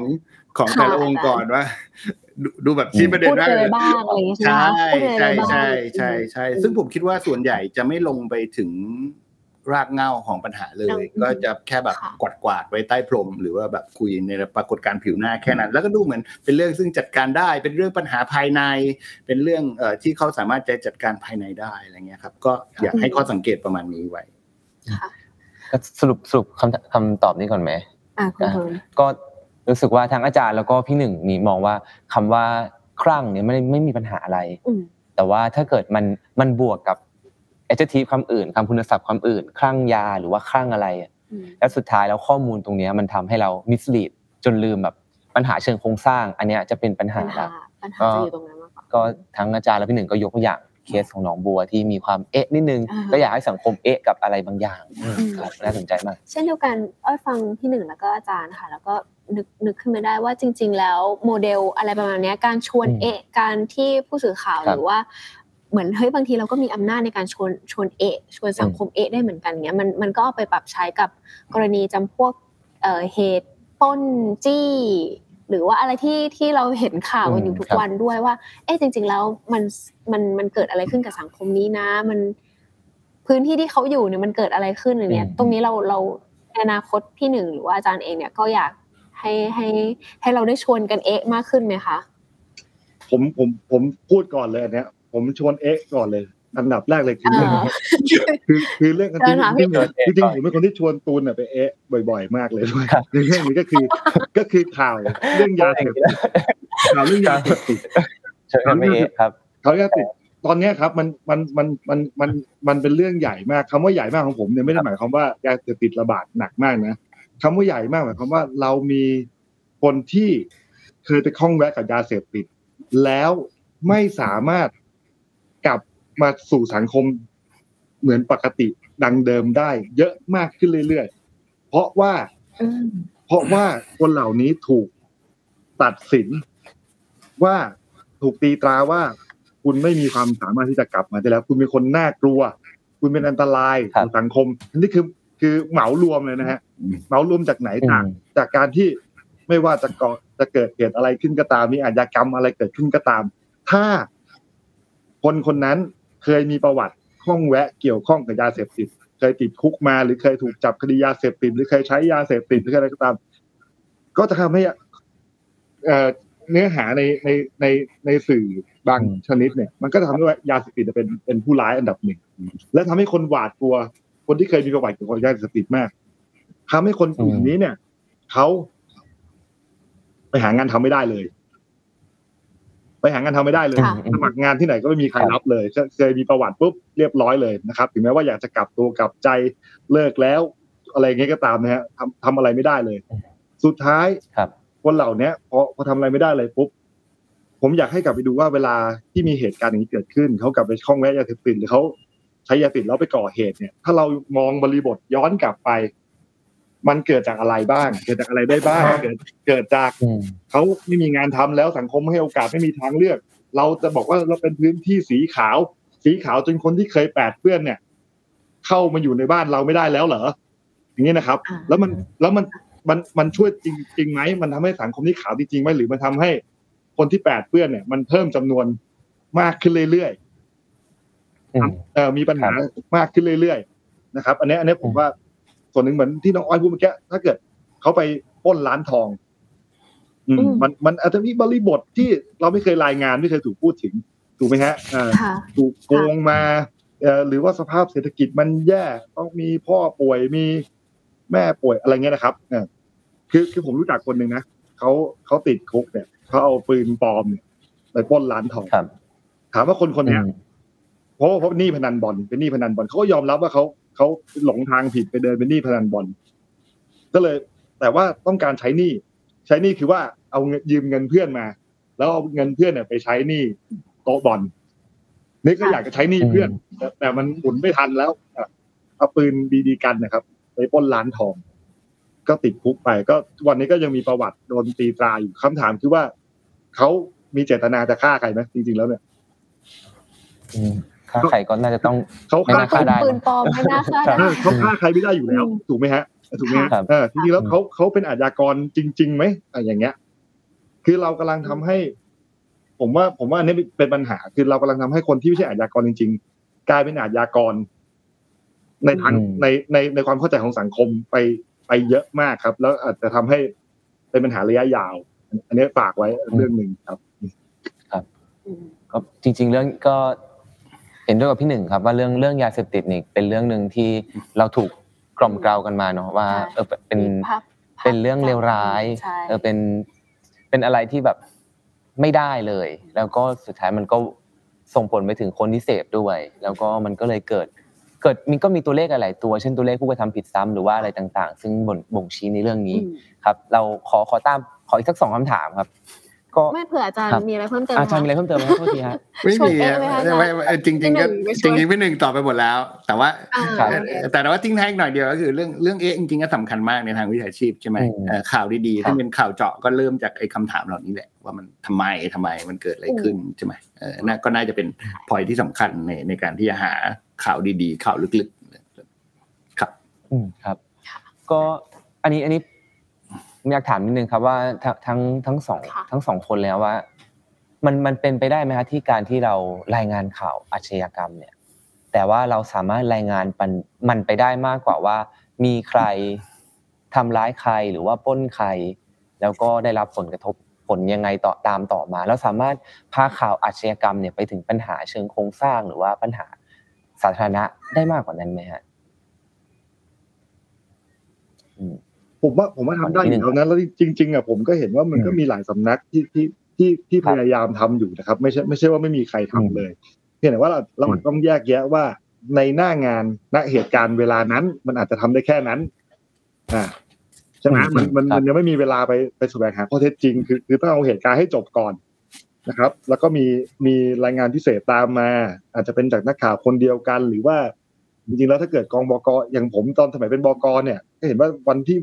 ของแต่ละองค์กรว่าดูดูแบบชี้ประเด็นพูดว่าอะไรบ้างอะไรอย่างเงี้ยใช่ไหมใช่คะพูดอะไรใช่บ้างใช่ใช่ใช่อืมซึ่งผมคิดว่าส่วนใหญ่จะไม่ลงไปถึง รากเหง้าของปัญหาเลยอืมก็จะแค่แบบค่ะกวาดกวาดๆไว้ใต้พรม หรือว่าแบบคุยในปรากฏการณ์ผิวหน้าแค่นั้น แล้วก็ดูเหมือนเป็นเรื่องซึ่งจัดการได้ เป็นเรื่องปัญหาภายใน เป็นเรื่องเอ่อที่เขาสามารถจะจัดการภายในได้อะไรเงี้ยครับ ก็อยากให้ข้อสังเกตประมาณนี้ไว้ก็สรุปสรุปคำคำตอบนี้ก่อนไหมอะคุณเพิร์นก็รู้สึกว่าทางอาจารย์แล้วก็พี่หนึ่งมีมองว่าคำว่าคลั่งเนี่ยไม่ไม่มีปัญหาอะไรอืมแต่ว่าถ้าเกิดมันมันบวกกับ adjective คำอื่นคำคุณศัพท์คำอื่นคลั่งยาหรือว่าคลั่งอะไรอะอืมแล้วสุดท้ายแล้วข้อมูลตรงเนี้ยมันทำให้เรา mislead จนลืมแบบปัญหาเชิงโครงสร้าง อันเนี้ยจะเป็นปัญหาปัญหาละปัญหาก็จะอยู่ตรงนั้นมากกว่าก็ทั้งอาจารย์และพี่หนึ่งก็ยกตัวอย่างเคสของน้องบัวที่มีความเอ๊ะนิดนึงอ่าฮะก็อยากให้สังคมเอ๊ะกับอะไรบางอย่างอืมอืมครับน่าสนใจมาก เช่นเดียวกันอ้อยฟังพี่หนึ่งแล้วก็อาจารย์ค่ะ แล้วก็นึกนึกขึ้นมาได้ว่าจริง ๆ แล้วโมเดลอะไรประมาณเนี้ยการชวนอืมเอะการที่ผู้สื่อข่าวครับหรือว่า เหมือนเฮ้ยบางทีเราก็มีอำนาจในการชวนชวนเอะชวนสังคมเอะได้เหมือนกันเงี้ยมันมันก็เอาไปปรับใช้กับกรณีจำพวกเอ่อเหตุปล้นจี้ หรือว่าอะไรที่ที่เราเห็นข่าวกันอยู่ทุกครับวันด้วยว่า เอ๊ะจริง ๆ แล้วมันมันมันเกิดอะไรขึ้นกับสังคมนี้นะ มันพื้นที่ที่เขาอยู่เนี่ยมันเกิดอะไรขึ้นอย่างเงี้ยอืมตรงนี้เราเราในอนาคตพี่หนึ่งหรือว่าอาจารย์เองเนี่ยก็อยากให้ให้ให้เราได้ชวนกันเอะมากขึ้นไหมคะผมผมผมพูดก่อนเลยอันเนี้ย ผมชวนเอ๊ะก่อนเลย อันดับแรกเลยคือเรื่องอ่าคือคือเรื่องเดินหาพี่จริงจริงๆผมเป็นคนที่ชวนตูนน่ะไปเอ๊ะบ่อย ๆ มากเลยด้วยครับในเรื่องนี้ก็คือก็คือข่าวเรื่องยาเสพติดข่าวเรื่องยาเสพติดเชิญกันไปเอ๊ะครับเขายาเสพติดตอนเนี้ยครับมันมันมันมันมันมันเป็นเรื่องใหญ่มากคำว่าใหญ่มากของผมเนี่ยไม่ได้หมายความว่ายาเสพติดระบาดหนักมากนะคำว่าใหญ่มากหมายความว่าเรามีคนที่เคยไปคล้องแวะกับยาเสพติด แล้วไม่สามารถ กลับมาสู่สังคมเหมือนปกติดังเดิมได้ เยอะมากขึ้นเรื่อยๆ เพราะว่าอืมเพราะว่าคนเหล่านี้ถูกตัดสินว่าถูกตีตราว่า คุณไม่มีความสามารถที่จะกลับมาได้แล้ว คุณเป็นคนน่ากลัว คุณเป็นอันตรายครับต่อสังคมอันนี้คือคือเหมารวมเลยนะฮะอืมเหมารวมจากไหนอืมจากจากการที่ไม่ว่าจะก่อจะเกิดเหตุอะไรขึ้นก็ตามมีอาชญากรรมอะไรเกิดขึ้นก็ตาม ถ้า คนคนนั้นเคยมีประวัติข้องแวะเกี่ยวข้องกับยาเสพติด เคยติดคุกมาหรือเคยถูกจับคดียาเสพติด หรือเคยใช้ยาเสพติดหรืออะไรก็ตาม ก็จะทำให้เอ่อเนื้อหาในในในในสื่อบางอืมชนิดเนี่ย มันก็จะทำให้ว่ายาเสพติดเป็นเป็นผู้ร้ายอันดับหนึ่งและทำให้คนหวาดกลัว คนที่เคยมีประวัติเกี่ยวกับยาเสพติดมากทำให้คนกลุ่มนี้เนี่ยเขาไปหางานทำไม่ได้เลย ไปหางานทำไม่ได้เลยค่ะสมัครงานที่ไหนก็ไม่มีใครรับเลยเคยมีประวัติปุ๊บเรียบร้อยเลยนะครับถึงแม้ว่าอยากจะกลับตัวกลับใจเลิกแล้ว อะไรอย่างเงี้ยก็ตามนะฮะทำทำอะไรไม่ได้เลย สุดท้ายครับคนเหล่าเนี้ยพอพอทำอะไรไม่ได้เลยปุ๊บผมอยากให้กลับไปดูว่าเวลาที่มีเหตุการณ์อย่างนี้เกิดขึ้นเขากลับไปคล้องแวะยาเสพติดหรือเขาใช้ยาเสพติดแล้วไปก่อเหตุเนี่ย ถ้าเรามองบริบทย้อนกลับไป มันเกิดจากอะไรบ้าง เกิดจากอะไรได้บ้าง เกิดเกิดจากอืมเขาไม่มีงานทำแล้วสังคมไม่ให้โอกาสไม่มีทางเลือก เราจะบอกว่าเราเป็นพื้นที่สีขาว สีขาวจนคนที่เคยแปดเปื้อนเนี่ย เข้ามาอยู่ในบ้านเราไม่ได้แล้วเหรออย่างนี้นะครับอ่าแล้วมันแล้วมันมันมันช่วยจริงจริงไหมมันทำให้สังคมที่ขาวจริงๆไหมหรือมันทำให้คนที่แปดเปื้อนเนี่ย มันเพิ่มจำนวนมากขึ้นเรื่อยๆอืมเอ่อมีปัญหามากขึ้นเรื่อยๆนะครับ อันนี้อันนี้ผมว่า ส่วนหนึ่งเหมือนที่น้องอ้อยพูดเมื่อกี้ถ้าเกิดเขาไปปล้นร้านทองอืมอืมมันมันอาจจะมีบริบทที่เราไม่เคยรายงานไม่เคยถูกพูดถึง ถูกไหมฮะเอ่อค่ะถูกโกงมาเอ่อหรือว่าสภาพเศรษฐกิจมันแย่ต้องมีพ่อป่วยมีแม่ป่วยอะไรเงี้ยนะครับเออคือคือผมรู้จักคนหนึ่งนะเขาเขาติดคุกเนี่ยเขาเอาปืนปลอมเนี่ยไปปล้นร้านทองครับถามว่าคนคนอืเนี้ยมเพราะว่าเพราะหนี้พนันบอลเป็นหนี้พนันบอลเขาก็ยอมรับว่าเขา เขาหลงทางผิดไปเดินเป็นหนี้พนันบอลก็เลย แต่ว่าต้องการใช้หนี้ใช้หนี้คือว่าเอาเงินยืมเงินเพื่อนมา แล้วเอาเงินเพื่อนเนี่ยไปใช้หนี้โต๊ะบอลนี่ก็อยากจะใช้หนี้เพื่อน แต่แต่มันหมุนไม่ทันแล้วเอาปืนดีกันนะครับ ไปป้นร้านทอง ก็ติดคุกไป ก็วันนี้ก็ยังมีประวัติโดนตีตราอยู่คำถามคือว่าเขามีเจตนาจะฆ่าใครไหมจริงๆแล้วเนี่ย อืมค่าไข่ก็น่าจะต้องเขาไม่ฆ่าน่าฆ่าได้ปืนปลอมไม่น่าฆ่าครัได้บเออเขาฆ่าใครไม่ได้อยู่แล้วอืมถูกไหมฮะถูกไหมฮะครับเออจริงๆแล้วเขาเขาเป็นอาชญากรจริงๆไหมอะอย่างเงี้ย คือเรากำลังทำให้ ผมว่า ผมว่าอันนี้เป็นปัญหา คือเรากำลังทำให้คนที่ไม่ใช่อาชญากรจริง ๆ กลายเป็นอาชญากร ในทางอืมในในในความเข้าใจของสังคมไปไปเยอะมากครับ แล้วอาจจะทำให้เป็นปัญหาระยะยาว อันนี้ฝากไว้เรื่องหนึ่งครับอืมก็จริง ๆ เรื่องก็ เห็นด้วยกับพี่หนึ่งครับว่าเรื่องเรื่องยาเสพติดนี่เป็นเรื่องหนึ่งที่เราถูกกล่อมเกลากันมาเนาะว่าใช่เออเป็นมีภาพภาพเป็นเรื่องเลวร้ายใช่เออเป็นเป็นอะไรที่แบบไม่ได้เลย แล้วก็สุดท้ายมันก็ส่งผลไปถึงคนที่เสพด้วย แล้วก็มันก็เลยเกิดเกิดมีก็มีตัวเลขหลายๆตัว เช่นตัวเลขผู้กระทำผิดซ้ำหรือว่าอะไรต่าง ๆ ซึ่งบ่งบ่งชี้ในเรื่องนี้อืมครับ เราขอขอตามขออีกสักสองคำถามครับ ก็ไม่เผื่ออาจารย์ครับมีอะไรเพิ่มเติมอาจารย์มีอะไรคะเพิ่มเติมไหมครับโทษทีฮะไม่ชมมีเอ๊ะอะไหมคะไม่ไม่จริงจริงๆก็พี่หนึ่งไม่ชจวนริงๆพี่หนึ่งตอบไปหมดแล้ว แต่ว่าอ่าครับโอเคแต่แต่ว่าทิ้งท้ายอีกหน่อยเดียวก็คือเรื่องเรื่องเอ๊ะจริงๆก็สำคัญมากในทางวิชาชีพใช่ไหมอืมเอ่อข่าวดีๆครับถ้าเป็นข่าวเจาะก็เริ่มจากไอ้คำถามเหล่านี้แหละว่ามันทำไมทำไมมันเกิดอะไรขึ้นใช่ไหมเออน่าก็น่าจะเป็นพอยที่สำคัญในในการที่จะหาข่าวดีๆ ข่าวลึกๆ ครับ อืมครับ ก็อันนี้อันนี้ ผมอยากถามนิดนึงครับว่าทั้งทั้งทั้งสองค่ะทั้งสองคนแล้วว่า มันมันเป็นไปได้ไหมครับที่การที่เรารายงานข่าวอาชญากรรมเนี่ย แต่ว่าเราสามารถรายงานมันมันไปได้มากกว่าว่า มีใครทำร้ายใครหรือว่าปล้นใคร แล้วก็ได้รับผลกระทบผลยังไงต่อตามต่อมาแล้วสามารถพาข่าวอาชญากรรมเนี่ยไปถึงปัญหาเชิงโครงสร้างหรือว่าปัญหาสาธารณะได้มากกว่านั้นไหมฮะอืม ผมว่าผมว่าทำได้อยู่แล้วนะแล้วจริง ๆอะผมก็เห็นว่ามันก็อืมมีหลายสำนักที่ที่ที่ที่ครัพบยายามทำอยู่นะครับ ไม่ใช่ไม่ใช่ว่าไม่มีใครทำอืมเลยเพียงแต่ว่าเราเราอืมต้องแยกแยะว่าในหน้างานณเหตุการณ์เวลานั้น มันอาจจะทำได้แค่นั้นอ่าใช่ไหมมันมันมันยังไม่มีเวลาไปไปแสวงหาข้อเท็จจริง คือคือต้องเอาเหตุการณ์ให้จบก่อนนะครับ แล้วก็มีมีรายงานพิเศษตามมา อาจจะเป็นจากนักข่าวคนเดียวกัน หรือว่าจริงๆแล้วถ้าเกิดกองบกอย่างผมตอนสมัยเป็นบกเนี่ยก็เห็นว่าวันที่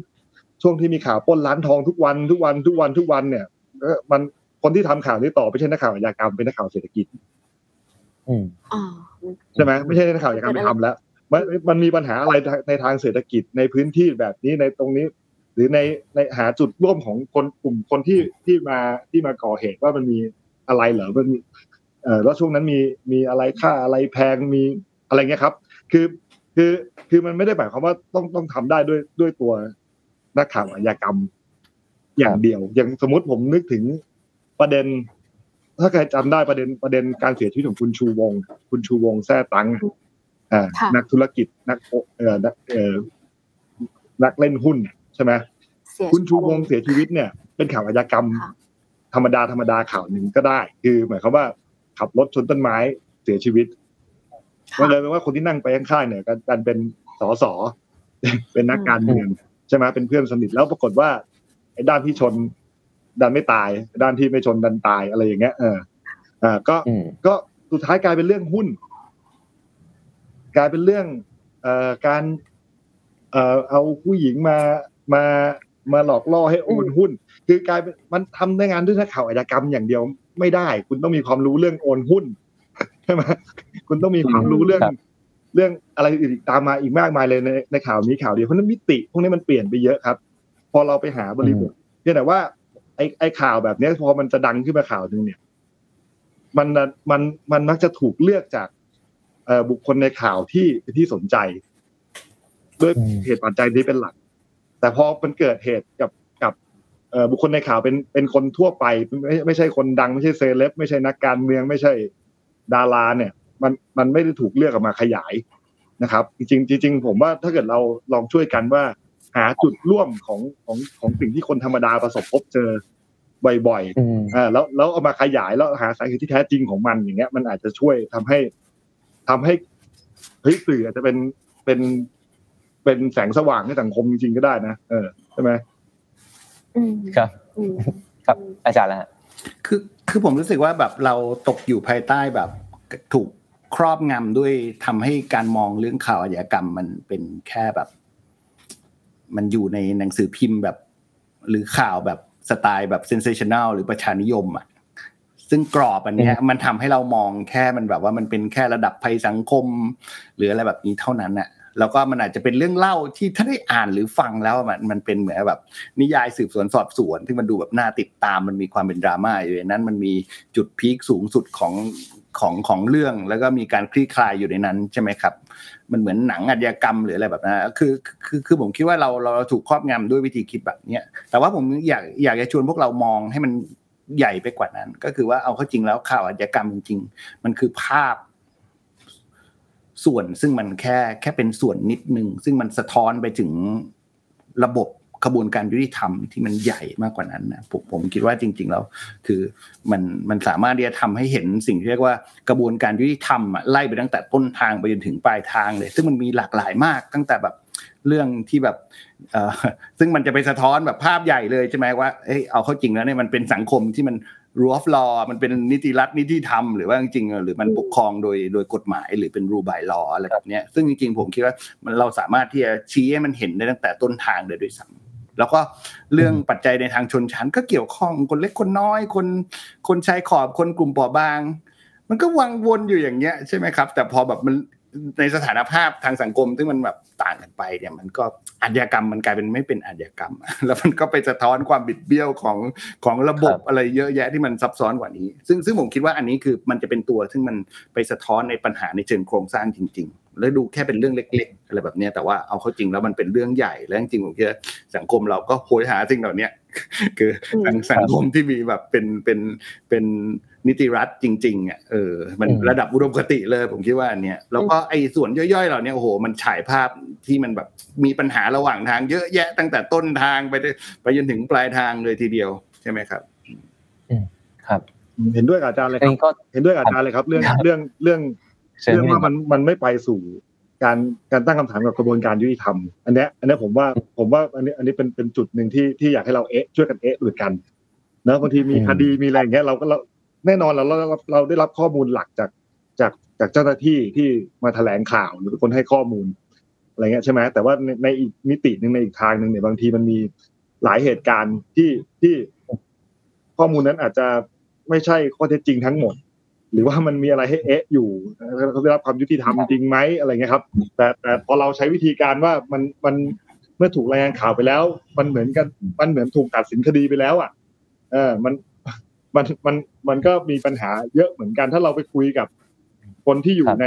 ช่วงที่มีข่าวปล้นร้านทองทุกวันทุกวันทุกวันทุกวันเนี่ยก็มันคนที่ทำข่าวนี้ต่อไม่ใช่นักข่าวอาชญากรรมเป็นนักข่าวเศรษฐกิจอืมอ่าใช่ไหมไม่ใช่นักข่าวอาชญากรรมไปทำแล้วมันมันมีปัญหาอะไรในทางเศรษฐกิจในพื้นที่แบบนี้ในตรงนี้ หรือในในหาจุดร่วมของคนกลุ่มคนที่ที่มาที่มาก่อเหตุว่ามันมีอะไรเหรอมันมีเอ่อแล้วช่วงนั้นมีมีอะไรค่าอะไรแพงมีอะไรเงี้ยครับ คือคือคือมันไม่ได้หมายความว่าต้องต้องทำได้ด้วยด้วยตัว นักข่าวอาชญากรรมอย่างเดียว อย่างสมมติผมนึกถึงประเด็น ถ้าใครจำได้ประเด็นประเด็นการเสียชีวิตของคุณชูวงศ์คุณชูวงศ์แท้ตังอ่าค่ะนักธุรกิจนักเอ่อนักเอ่อนักเล่นหุ้นใช่ไหมเสียคุณชูวงศ์เสียชีวิตเนี่ย เป็นข่าวอาชญากรรมค่ะธรรมดาธรรมดาข่าวหนึ่งก็ได้ คือหมายความว่าขับรถชนต้นไม้เสียชีวิตมันเลยแปลว่าคนที่นั่งไปข้างๆเนี่ยกันกันเป็นสสเป็นนักการเมือง ใช่ไหมเป็นเพื่อนสนิทแล้วปรากฏว่าไอ้ด้านที่ชนดันไม่ตาย ด้านที่ไม่ชนดันตายอะไรอย่างเงี้ยเอออ่าก็อืมก็สุดท้ายกลายเป็นเรื่องหุ้น กลายเป็นเรื่องเอ่อการเอ่อเอาผู้หญิงมามามาหลอกล่อให้โอนหุ้น คือกลายเป็นมันทำในงานด้วยนักข่าวอาชญากรรมอย่างเดียวไม่ได้ คุณต้องมีความรู้เรื่องโอนหุ้นใช่ไหมคุณต้องมีความรู้เรื่องครับ เรื่องอะไรอื่นอีกตามมาอีกมากมายเลยในในข่าวนี้ข่าวเดียวเพราะนั้นมิติ พวกนี้มันเปลี่ยนไปเยอะครับ พอเราไปหาบริบทเพียงแต่ว่าไอ้ไอ้ข่าวแบบนี้พอมันจะดังขึ้นมาข่าวหนึ่งเนี่ย มันมันมันมักจะถูกเลือกจากเอ่อบุคคลในข่าวที่ที่สนใจด้วยเหตุปัจจัยนี้เป็นหลัก แต่พอมันเกิดเหตุกับกับเอ่อบุคคลในข่าวเป็นเป็นคนทั่วไปไม่ไม่ใช่คนดังไม่ใช่เซเลบไม่ใช่นักการเมืองไม่ใช่ดาราเนี่ย มันมันไม่ได้ถูกเลือกออกมาขยายนะครับ จริงๆจริงๆผมว่าถ้าเกิดเราลองช่วยกันว่า หาจุดร่วมของของของสิ่งที่คนธรรมดาประสบพบเจอบ่อยๆอืมอ่าแล้วแล้วเอามาขยายแล้วหาสาเหตุที่แท้จริงของมันอย่างเงี้ย มันอาจจะช่วยทำให้ทำให้เฮ้ยสื่ออาจจะเป็นเป็นเป็นแสงสว่างให้สังคมจริงๆก็ได้นะเออใช่ไหมอืมครับอืมครับ อาจารย์ละฮะคือคือผมรู้สึกว่าแบบเราตกอยู่ภายใต้แบบถูก ครอบงำด้วยทำให้การมองเรื่องข่าวอาชญากรรมมันเป็นแค่แบบ มันอยู่ในหนังสือพิมพ์แบบ หรือข่าวแบบสไตล์แบบเซนเซชันแนลหรือประชานิยมอะซึ่งกรอบอันเนี้ยมันทำให้เรามองแค่มันแบบว่ามันเป็นแค่ระดับภัยสังคม หรืออะไรแบบนี้เท่านั้นอะ แล้วก็มันอาจจะเป็นเรื่องเล่าที่ถ้าได้อ่านหรือฟังแล้วมันมันเป็นเหมือนแบบนิยายสืบสวนสอบสวนที่มันดูแบบน่าติดตามมันมีความเป็นดราม่าอยู่ในนั้นมันมีจุดพีคสูงสุดของของของเรื่องแล้วก็มีการคลี่คลายอยู่ในนั้นใช่ไหมครับ มันเหมือนหนังอาชญากรรมหรืออะไรแบบนั้นคือคือคือผมคิดว่าเราเราถูกครอบงำด้วยวิธีคิดแบบเนี้ยแต่ว่าผมอยากอยากจะชวนพวกเรามองให้มันใหญ่ไปกว่านั้น ก็คือว่าเอาเข้าจริงแล้วข่าวอาชญากรรมจริงๆ มันคือภาพ ส่วนซึ่งมันแค่แค่เป็นส่วนนิดนึงซึ่งมันสะท้อนไปถึงระบบกระบวนการยุติธรรมที่มันใหญ่มากกว่านั้นนะผมผมคิดว่าจริง ๆ แล้ว คือมันมันสามารถที่จะทำให้เห็นสิ่งที่เรียกว่ากระบวนการยุติธรรมอะไล่ไปตั้งแต่ต้นทางไปจนถึงปลายทางเลย ซึ่งมันมีหลากหลายมากตั้งแต่แบบเรื่องที่แบบซึ่งมันจะไปสะท้อนแบบภาพใหญ่เลยใช่ไหมว่าเอ้เอาเข้าจริงแล้วเนี่ยมันเป็นสังคมที่มัน rule of law มันเป็นนิติรัฐนิติธรรมหรือว่าจริงๆหรือมันปกครองโดยโดยกฎหมายหรือเป็น rule by law อะไรแบบเนี้ยซึ่งจริงๆผมคิดว่ามันเราสามารถที่จะชี้ให้มันเห็นได้ตั้งแต่ต้นทางเลยด้วยซ้ำแล้วก็เรื่องปัจจัยในทางชนชั้นก็เกี่ยวข้องคนเล็กคนน้อย คนคนชายขอบคนกลุ่มเปราะบาง มันก็วังวนอยู่อย่างเงี้ยใช่ไหมครับ แต่พอแบบมัน ในสถานภาพทางสังคมซึ่งมันแบบต่างกันไปเนี่ยมันก็อาชญากรรมมันกลายเป็นไม่เป็นอาชญากรรม แล้วมันก็ไปสะท้อนความบิดเบี้ยวของของระบบครับอะไรเยอะแยะที่มันซับซ้อนกว่านี้ ซึ่งซึ่งผมคิดว่าอันนี้คือมันจะเป็นตัวซึ่งมันไปสะท้อนในปัญหาในเชิงโครงสร้างจริง ๆ แล้วดูแค่เป็นเรื่องเล็ก ๆ อะไรแบบเนี้ยแต่ว่าเอาเข้าจริงแล้วมันเป็นเรื่องใหญ่แล้วจริงๆผมคิดว่าสังคมเราก็โหยหาสิ่งเหล่าเนี้ยคือสังสังคมที่มีแบบเป็นเป็นเป็นนิติรัฐจริงๆอะเออมันอืมระดับอุดมคติเลยผมคิดว่าอันเนี้ยแล้วก็ไอ้ส่วนย่อยๆเหล่าเนี้ยโอ้โหมันฉายภาพที่มันแบบมีปัญหาระหว่างทางเยอะแยะตั้งแต่ต้นทางไปได้ไปจนถึงปลายทางเลยทีเดียวใช่ไหมครับครับ เห็นด้วยกับอาจารย์เลยอันครับนี้ก็เห็นด้วยกับอาจารย์เลยครับ เรื่องครับเรื่องเรื่อง เชิญเรื่องพี่ว่ามันมันไม่ไปสู่การการตั้งคำถามกับกระบวนการยุติธรรมอันเนี้ยอันเนี้ยผมว่าผมว่าอันนี้อันนี้เป็นเป็นจุดหนึ่งที่ที่อยากให้เราเอ๊ะช่วยกันเอ๊ะด้วยกันเนอะบางทีมีคดีมีอะไรอย่างเงี้ยเราก็เราแน่นอนเราเราเราเราได้รับข้อมูลหลักจากจากจากเจ้าหน้าที่ที่มาแถลงข่าวหรือเป็นคนให้ข้อมูลอะไรเงี้ยใช่ไหมแต่ว่าในในอีกมิติหนึ่งในอีกทางหนึ่งเนี่ยบางทีมันมีหลายเหตุการณ์ที่ที่ข้อมูลนั้นอาจจะไม่ใช่ข้อเท็จจริงทั้งหมด หรือว่ามันมีอะไรให้เอ๊ะอยู่เขาได้รับความยุติธรรมจริงไหมอะไรเงี้ยครับ แต่แต่พอเราใช้วิธีการว่ามันมันเมื่อถูกรายงานข่าวไปแล้ว มันเหมือนกันมันเหมือนถูกตัดสินคดีไปแล้วอะเออมันมันมันมันก็มีปัญหาเยอะเหมือนกันถ้าเราไปคุยกับคนที่อยู่ครับใน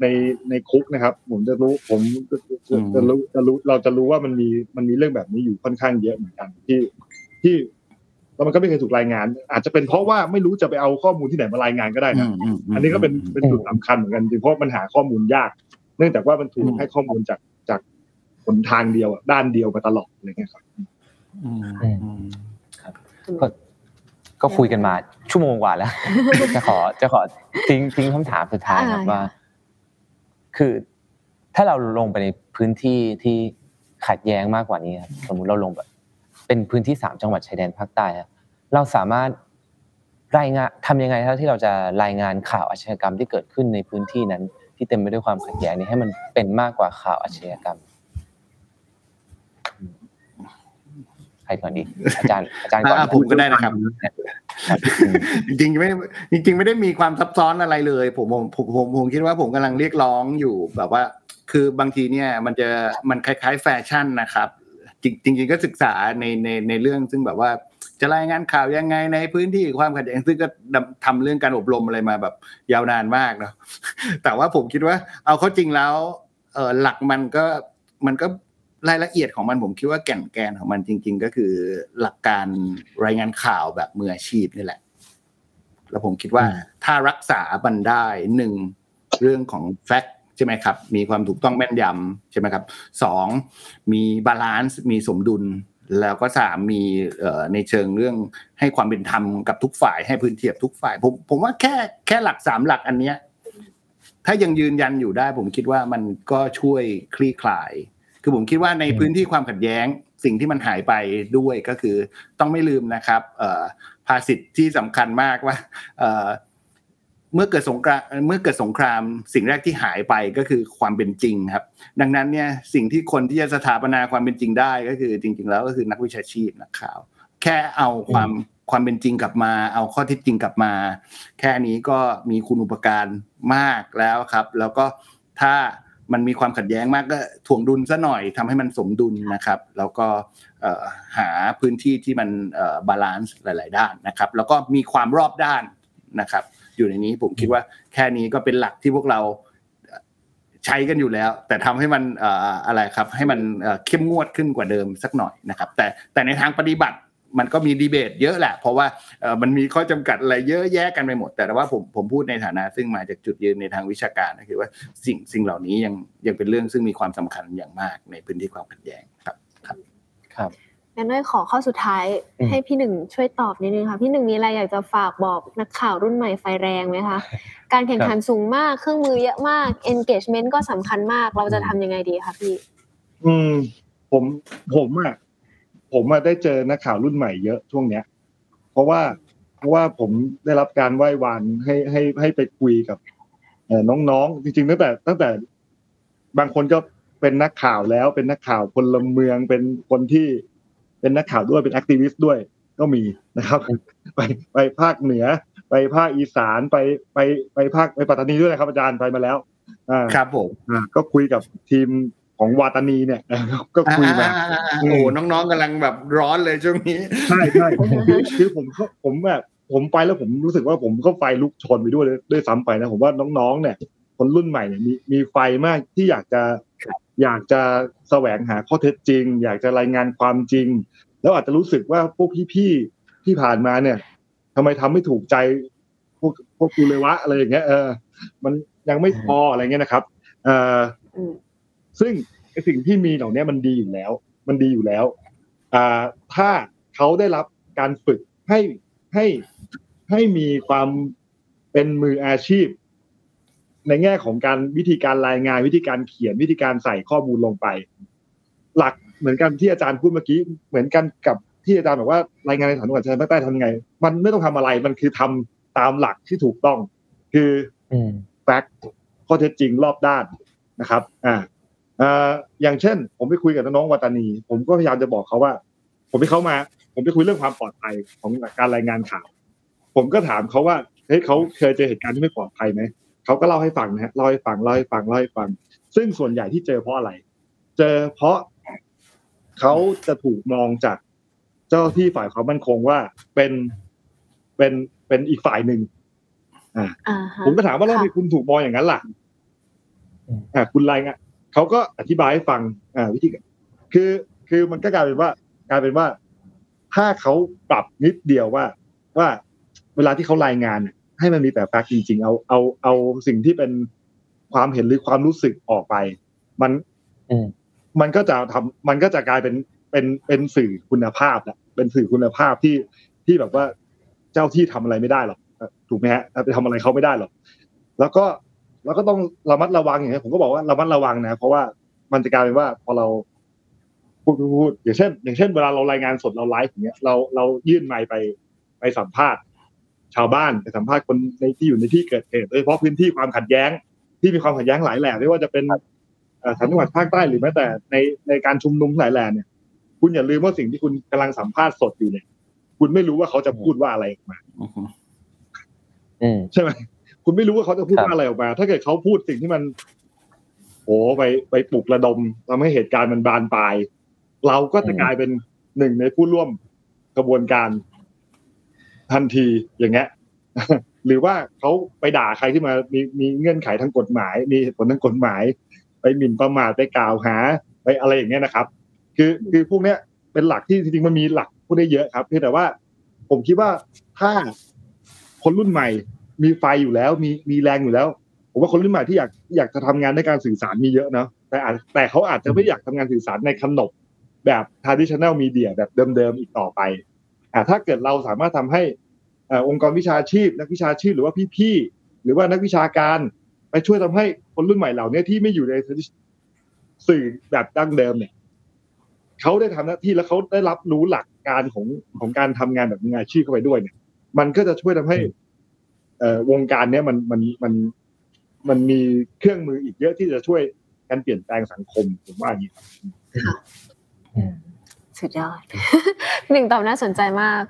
ในในคุกนะครับ ผมจะรู้ผมจะจะอืมจะรู้จะรู้เราจะรู้ว่ามันมีมันมีเรื่องแบบนี้อยู่ค่อนข้างเยอะเหมือนกันที่ที่ แล้วมันก็ไม่เคยถูกรายงาน อาจจะเป็นเพราะว่าไม่รู้จะไปเอาข้อมูลที่ไหนมารายงานก็ได้นะอันนี้ก็เป็นเป็นจุดสำคัญเหมือนกันจริงเพราะมันหาข้อมูลยาก เนื่องจากว่ามันถูกอืมให้ข้อมูลจากจากหนทางเดียวอะด้านเดียวมาตลอดอะไรเงี้ยครับอืมอืมอืมก็ก็คุยกันมาชั่วโมงกว่าแล้ว จะขอจะขอทิ้งทิ้งคำถามสุดท้ายครับอ่าว่า คือถ้าเราลงไปในพื้นที่ที่ขัดแย้งมากกว่านี้ครับสมมุติเราลงแบบ เป็นพื้นที่สามจังหวัดชายแดนภาคใต้ครับเราสามารถรายงานทำยังไงครับที่เราจะรายงานข่าวอาชญากรรมที่เกิดขึ้นในพื้นที่นั้น ที่เต็มไปด้วยความขัดแย้งนี้ให้มันเป็นมากกว่าข่าวอาชญากรรมใครก่อนดีอาจารย์อาจารย์ก่อนอ่าผมก็ได้นะครับครับ จริงๆไม่จริง ๆ ไม่ได้มีความซับซ้อนอะไรเลย ผมผมผมผมผมคิดว่าผมกำลังเรียกร้องอยู่แบบว่า คือบางทีเนี่ย มันจะมันคล้าย ๆ แฟชั่นนะครับ จริงจริง ๆ ก็ศึกษาในในในเรื่องซึ่งแบบว่าจะรายงานข่าวยังไงในพื้นที่ความขัดแย้งซึ่งก็ดำทำเรื่องการอบรมอะไรมาแบบยาวนานมากเนาะแต่ว่าผมคิดว่าเอาเข้าจริงแล้วเออหลักมันก็มันก็รายละเอียดของมันผมคิดว่าแก่นแกนของมันจริง ๆ ก็คือหลักการรายงานข่าวแบบมืออาชีพนี่แหละ แล้วผมคิดว่าอืมถ้ารักษาบันได้หนึ่งเรื่องของแฟกต์ ใช่ไหมครับ มีความถูกต้องแม่นยำใช่ไหมครับสองมี balance มีสมดุล แล้วก็สามมีในเชิงเรื่องให้ความเป็นธรรมกับทุกฝ่ายให้พื้นที่กับทุกฝ่ายผมผมว่าแค่แค่หลักสามหลักอันเนี้ยถ้ายังยืนยันอยู่ได้ ผมคิดว่ามันก็ช่วยคลี่คลาย คือผมคิดว่าในพื้นที่ความขัดแย้งสิ่งที่มันหายไปด้วยก็คือต้องไม่ลืมนะครับภาษิตที่สำคัญมากว่า เอ่อเมื่อเกิดสงครามเมื่อเกิดสงคราม สิ่งแรกที่หายไปก็คือความเป็นจริงครับ ดังนั้นเนี่ยสิ่งที่คนที่จะสถาปนาความเป็นจริงได้ก็คือจริง ๆ แล้วก็คือนักวิชาชีพนักข่าว แค่เอาความความเป็นจริงกลับมา เอาข้อเท็จจริงกลับมา แค่นี้ก็มีคุณอุปการมากแล้วครับ แล้วก็ถ้ามันมีความขัดแย้งมากก็ถ่วงดุลซะหน่อยทำให้มันสมดุลนะครับ แล้วก็เอ่อหาพื้นที่ที่มันบาลานซ์หลาย ๆ ด้านนะครับ แล้วก็มีความรอบด้านนะครับ อยู่ในนี้ ผมคิดว่าแค่นี้ก็เป็นหลักที่พวกเราใช้กันอยู่แล้ว แต่ทำให้มันเอ่ออะไรครับ ให้มันเอ่อเข้มงวดขึ้นกว่าเดิมสักหน่อยนะครับ แต่แต่ในทางปฏิบัติมันก็มีดีเบตเยอะแหละ เพราะว่าเอ่อมันมีข้อจำกัดอะไรเยอะแยะกันไปหมด แต่ว่าผมผมพูดในฐานะ ซึ่งมาจากจุดยืนในทางวิชาการก็คือว่าสิ่งสิ่งเหล่านี้ยังยังเป็นเรื่องซึ่งมีความสำคัญอย่างมากในพื้นที่ความขัดแย้งครับครับ งั้นด้วยขอข้อสุดท้ายอืมให้พี่หนึ่งช่วยตอบนิดนึงค่ะ พี่หนึ่งมีอะไรอยากจะฝากบอกนักข่าวรุ่นใหม่ไฟแรงไหมคะการแข่งขันสูงมากเครื่องมือเยอะมาก engagement ก็สำคัญมากเราจะทำยังไงดีคะพี่ อืม ผมผมอะผมอะได้เจอนักข่าวรุ่นใหม่เยอะช่วงเนี้ย เพราะว่าเพราะว่าผมได้รับการไหว้วานให้ให้ให้ไปคุยกับเอ่อน้องๆจริงๆตั้งแต่ ตั้งแต่ บางคนก็เป็นนักข่าวแล้วเป็นนักข่าวพลเมืองเป็นคนที่ เป็นนักข่าวด้วยเป็นแอคทิวิสต์ด้วยก็มีนะครับ ไปไปภาคเหนือ ไปภาคอีสานไปไปไปภาคไปปัตตานีด้วยนะครับอาจารย์ไปมาแล้วอ่าครับผมอ่าก็คุยกับทีมของวาตานีเนี่ยก็คุยมาอ่าๆๆๆโอ้โหน้องๆกำลังแบบร้อนเลยช่วงนี้ใช่ใช่คือคือผมก็ผมแบบผมไปแล้วผมรู้สึกว่าผมก็ไฟลุกชนไปด้วยด้วยซ้ำไปนะผมว่าน้องๆเนี่ย คนรุ่นใหม่เนี่ยมีมีไฟมากที่อยากจะ อยากจะแสวงหาข้อเท็จจริง อยากจะรายงานความจริง แล้วอาจจะรู้สึกว่าพวกพี่ๆที่ผ่านมาเนี่ยทำไมทำไม่ถูกใจพวกพวกกูเลยวะอะไรอย่างเงี้ยเออ มันยังไม่พออะไรเงี้ยนะครับเอ่ออืมซึ่งไอสิ่งที่มีเหล่านี้มันดีอยู่แล้ว มันดีอยู่แล้วอ่าถ้าเขาได้รับการฝึกให้ให้ให้มีความเป็นมืออาชีพ ในแง่ของการวิธีการรายงานวิธีการเขียนวิธีการใส่ข้อมูลลงไป หลักเหมือนกันที่อาจารย์พูดเมื่อกี้ เหมือนกันกับที่อาจารย์บอกว่ารายงานในฐานจังหวัดชายแดนภาคใต้ทำยังไง มันไม่ต้องทำอะไรมันคือทำตามหลักที่ถูกต้อง คืออืมแฟกต์ข้อเท็จจริงรอบด้านนะครับ อ่าอ่าอย่างเช่น ผมไปคุยกับน้องๆวัตตานี ผมก็พยายามจะบอกเขาว่า ผมไปเขามา ผมไปคุยเรื่องความปลอดภัยของการรายงานข่าว ผมก็ถามเขาว่าเฮ้ยเขาเคยเจอเหตุการณ์ที่ไม่ปลอดภัยไหม เขาก็เล่าให้ฟังนะฮะเล่าให้ฟังเล่าให้ฟังเล่าให้ฟัง ซึ่งส่วนใหญ่ที่เจอเพราะอะไร เจอเพราะเขาจะถูกมองจากเจ้าหน้าที่ฝ่ายความมั่นคงว่าเป็นเป็นเป็นอีกฝ่ายหนึ่งอ่าฮะผมก็ถามว่าแล้วทำไมค่ะคุณถูกมองอย่างนั้นล่ะอืมอ่าคุณรายงานเขาก็อธิบายให้ฟัง อ่า วิธีการคือคือมันก็กลายเป็นว่ากลายเป็นว่า ถ้าเขาปรับนิดเดียวว่า ว่าเวลาที่เขารายงานเนี่ย ให้มันมีแต่แฟกต์จริง ๆ เอาเอาเอาสิ่งที่เป็นความเห็นหรือความรู้สึกออกไป มันอืมมันก็จะทำมันก็จะกลายเป็นเป็นเป็นสื่อคุณภาพแหละเป็นสื่อคุณภาพที่ที่แบบว่าเจ้าที่ทำอะไรไม่ได้หรอกเอ่อถูกไหมฮะไปทำอะไรเขาไม่ได้หรอกแล้วก็แล้วก็ต้องระมัดระวังอย่างนี้ยผมก็บอกว่าระมัดระวังนะ เพราะว่ามันจะกลายเป็นว่าพอเราพูดพูดพูดอย่างเช่น อย่างเช่นเวลาเรารายงานสดเราไลฟ์อย่างเงี้ยเราเรายื่นไมค์ไปไปสัมภาษณ์ ชาวบ้านไปสัมภาษณ์คนในที่อยู่ในที่เกิดเหตุโดยเฉพาะพื้นที่ความขัดแย้ง ที่มีความขัดแย้งหลายแหล่ไม่ว่าจะเป็นเอ่อสามจังหวัดภาคใต้หรือแม้แต่ในในการชุมนุมหลายแหล่เนี่ย คุณอย่าลืมว่าสิ่งที่คุณกำลังสัมภาษณ์สดอยู่เนี่ยคุณไม่รู้ว่าเขาจะพูดว่าอะไรออกมาอืมใช่ไหมคุณไม่รู้ว่าเขาจะพูดครับว่าอะไรออกมา ถ้าเกิดเขาพูดสิ่งที่มันโอ้ไปไปปลุกระดมทำให้เหตุการณ์มันบานปลาย เราก็จะกลายเป็นหนึ่งในผู้ร่วมกระบวนการ ทันทีอย่างเงี้ยหรือว่าเขาไปด่าใครที่มามีมีเงื่อนไขทางกฎหมาย มีผลทางกฎหมาย ไปหมิ่นประมาทไปกล่าวหาไปอะไรอย่างเงี้ยนะครับ คือคือพวกเนี้ยเป็นหลักที่จริงๆมันมีหลักพูดได้เยอะครับเพียงแต่ว่า ผมคิดว่าถ้าคนรุ่นใหม่ มีไฟอยู่แล้ว มีมีแรงอยู่แล้ว ผมว่าคนรุ่นใหม่ที่อยากอยากจะทำงานในการสื่อสารมีเยอะเนาะแต่อาจแต่เขาอาจจะไม่อยากทำงานสื่อสารในขนบแบบ traditional media แบบเดิมๆอีกต่อไป ถ้าเกิดเราสามารถทำให้เอ่อองค์กรวิชาชีพ นักวิชาชีพหรือว่าพี่ๆหรือว่านักวิชาการไปช่วยทำให้คนรุ่นใหม่เหล่านี้ที่ไม่อยู่ในสื่อแบบดั้งเดิมเนี่ยเขาได้ทำหน้าที่แล้วเขาได้รับรู้หลักการของของการทำงานแบบมืออาชีพเข้าไปด้วยเนี่ย มันก็จะช่วยทำให้เอ่อวงการเนี้ยมันมันมันมันมีเครื่องมืออีกเยอะที่จะช่วยการเปลี่ยนแปลงสังคมผมว่าอย่างนี้ครับ สุดยอดหนึ่งตอบน่าสนใจมาก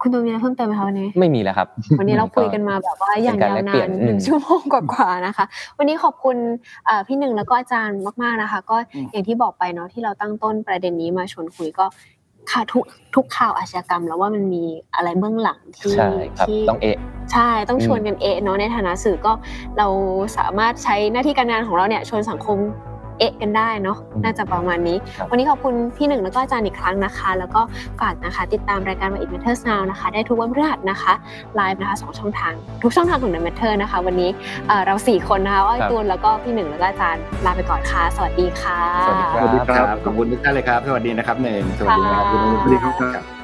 คุณตูนมีอะไรเพิ่มเติมไหมคะวันนี้ ไม่มีแล้วครับ วันนี้เราคุยกันมาแบบว่าอย่างเป็นการยาวแลกนาเปลี่ยนนหนึ่งอืมชั่วโมงกว่าๆนะคะ วันนี้ขอบคุณเอ่อพี่หนึ่งแล้วก็อาจารย์มากๆนะคะ ก็อืมอย่างที่บอกไปเนาะที่เราตั้งต้นประเด็นนี้มาชวนคุยก็ค่ะทุกทุกข่าวอาชญากรรม แล้วว่ามันมีอะไรเบื้องหลังที่ใช่ครับที่ต้องเอะใช่ต้องอืมชวนกันเอะเนาะในฐานะสื่อก็เราสามารถใช้หน้าที่การงานของเราเนี่ยชวนสังคม เอ๊ะกันได้เนาะอืมน่าจะประมาณนี้ครับวันนี้ขอบคุณพี่หนึ่งแล้วก็อาจารย์อีกครั้งนะคะ แล้วก็ฝากนะคะ ติดตามรายการ What It Matters Now นะคะ ได้ทุกวันพฤหัสนะคะไลฟ์นะคะสองช่องทาง ทุกช่องทางของ The Matter นะคะ วันนี้เอ่อเราสี่คนนะคะอ้อยครับตูนแล้วก็พี่หนึ่งแล้วก็อาจารย์ลาไปก่อนค่ะสวัสดีค่ะสวัสดีคสรับวัสดีครับขอบคุณทุกท่านเลยครับ สวัสดีนะครับเนยสวัสดีนะครับค่ะสวัสดีครับ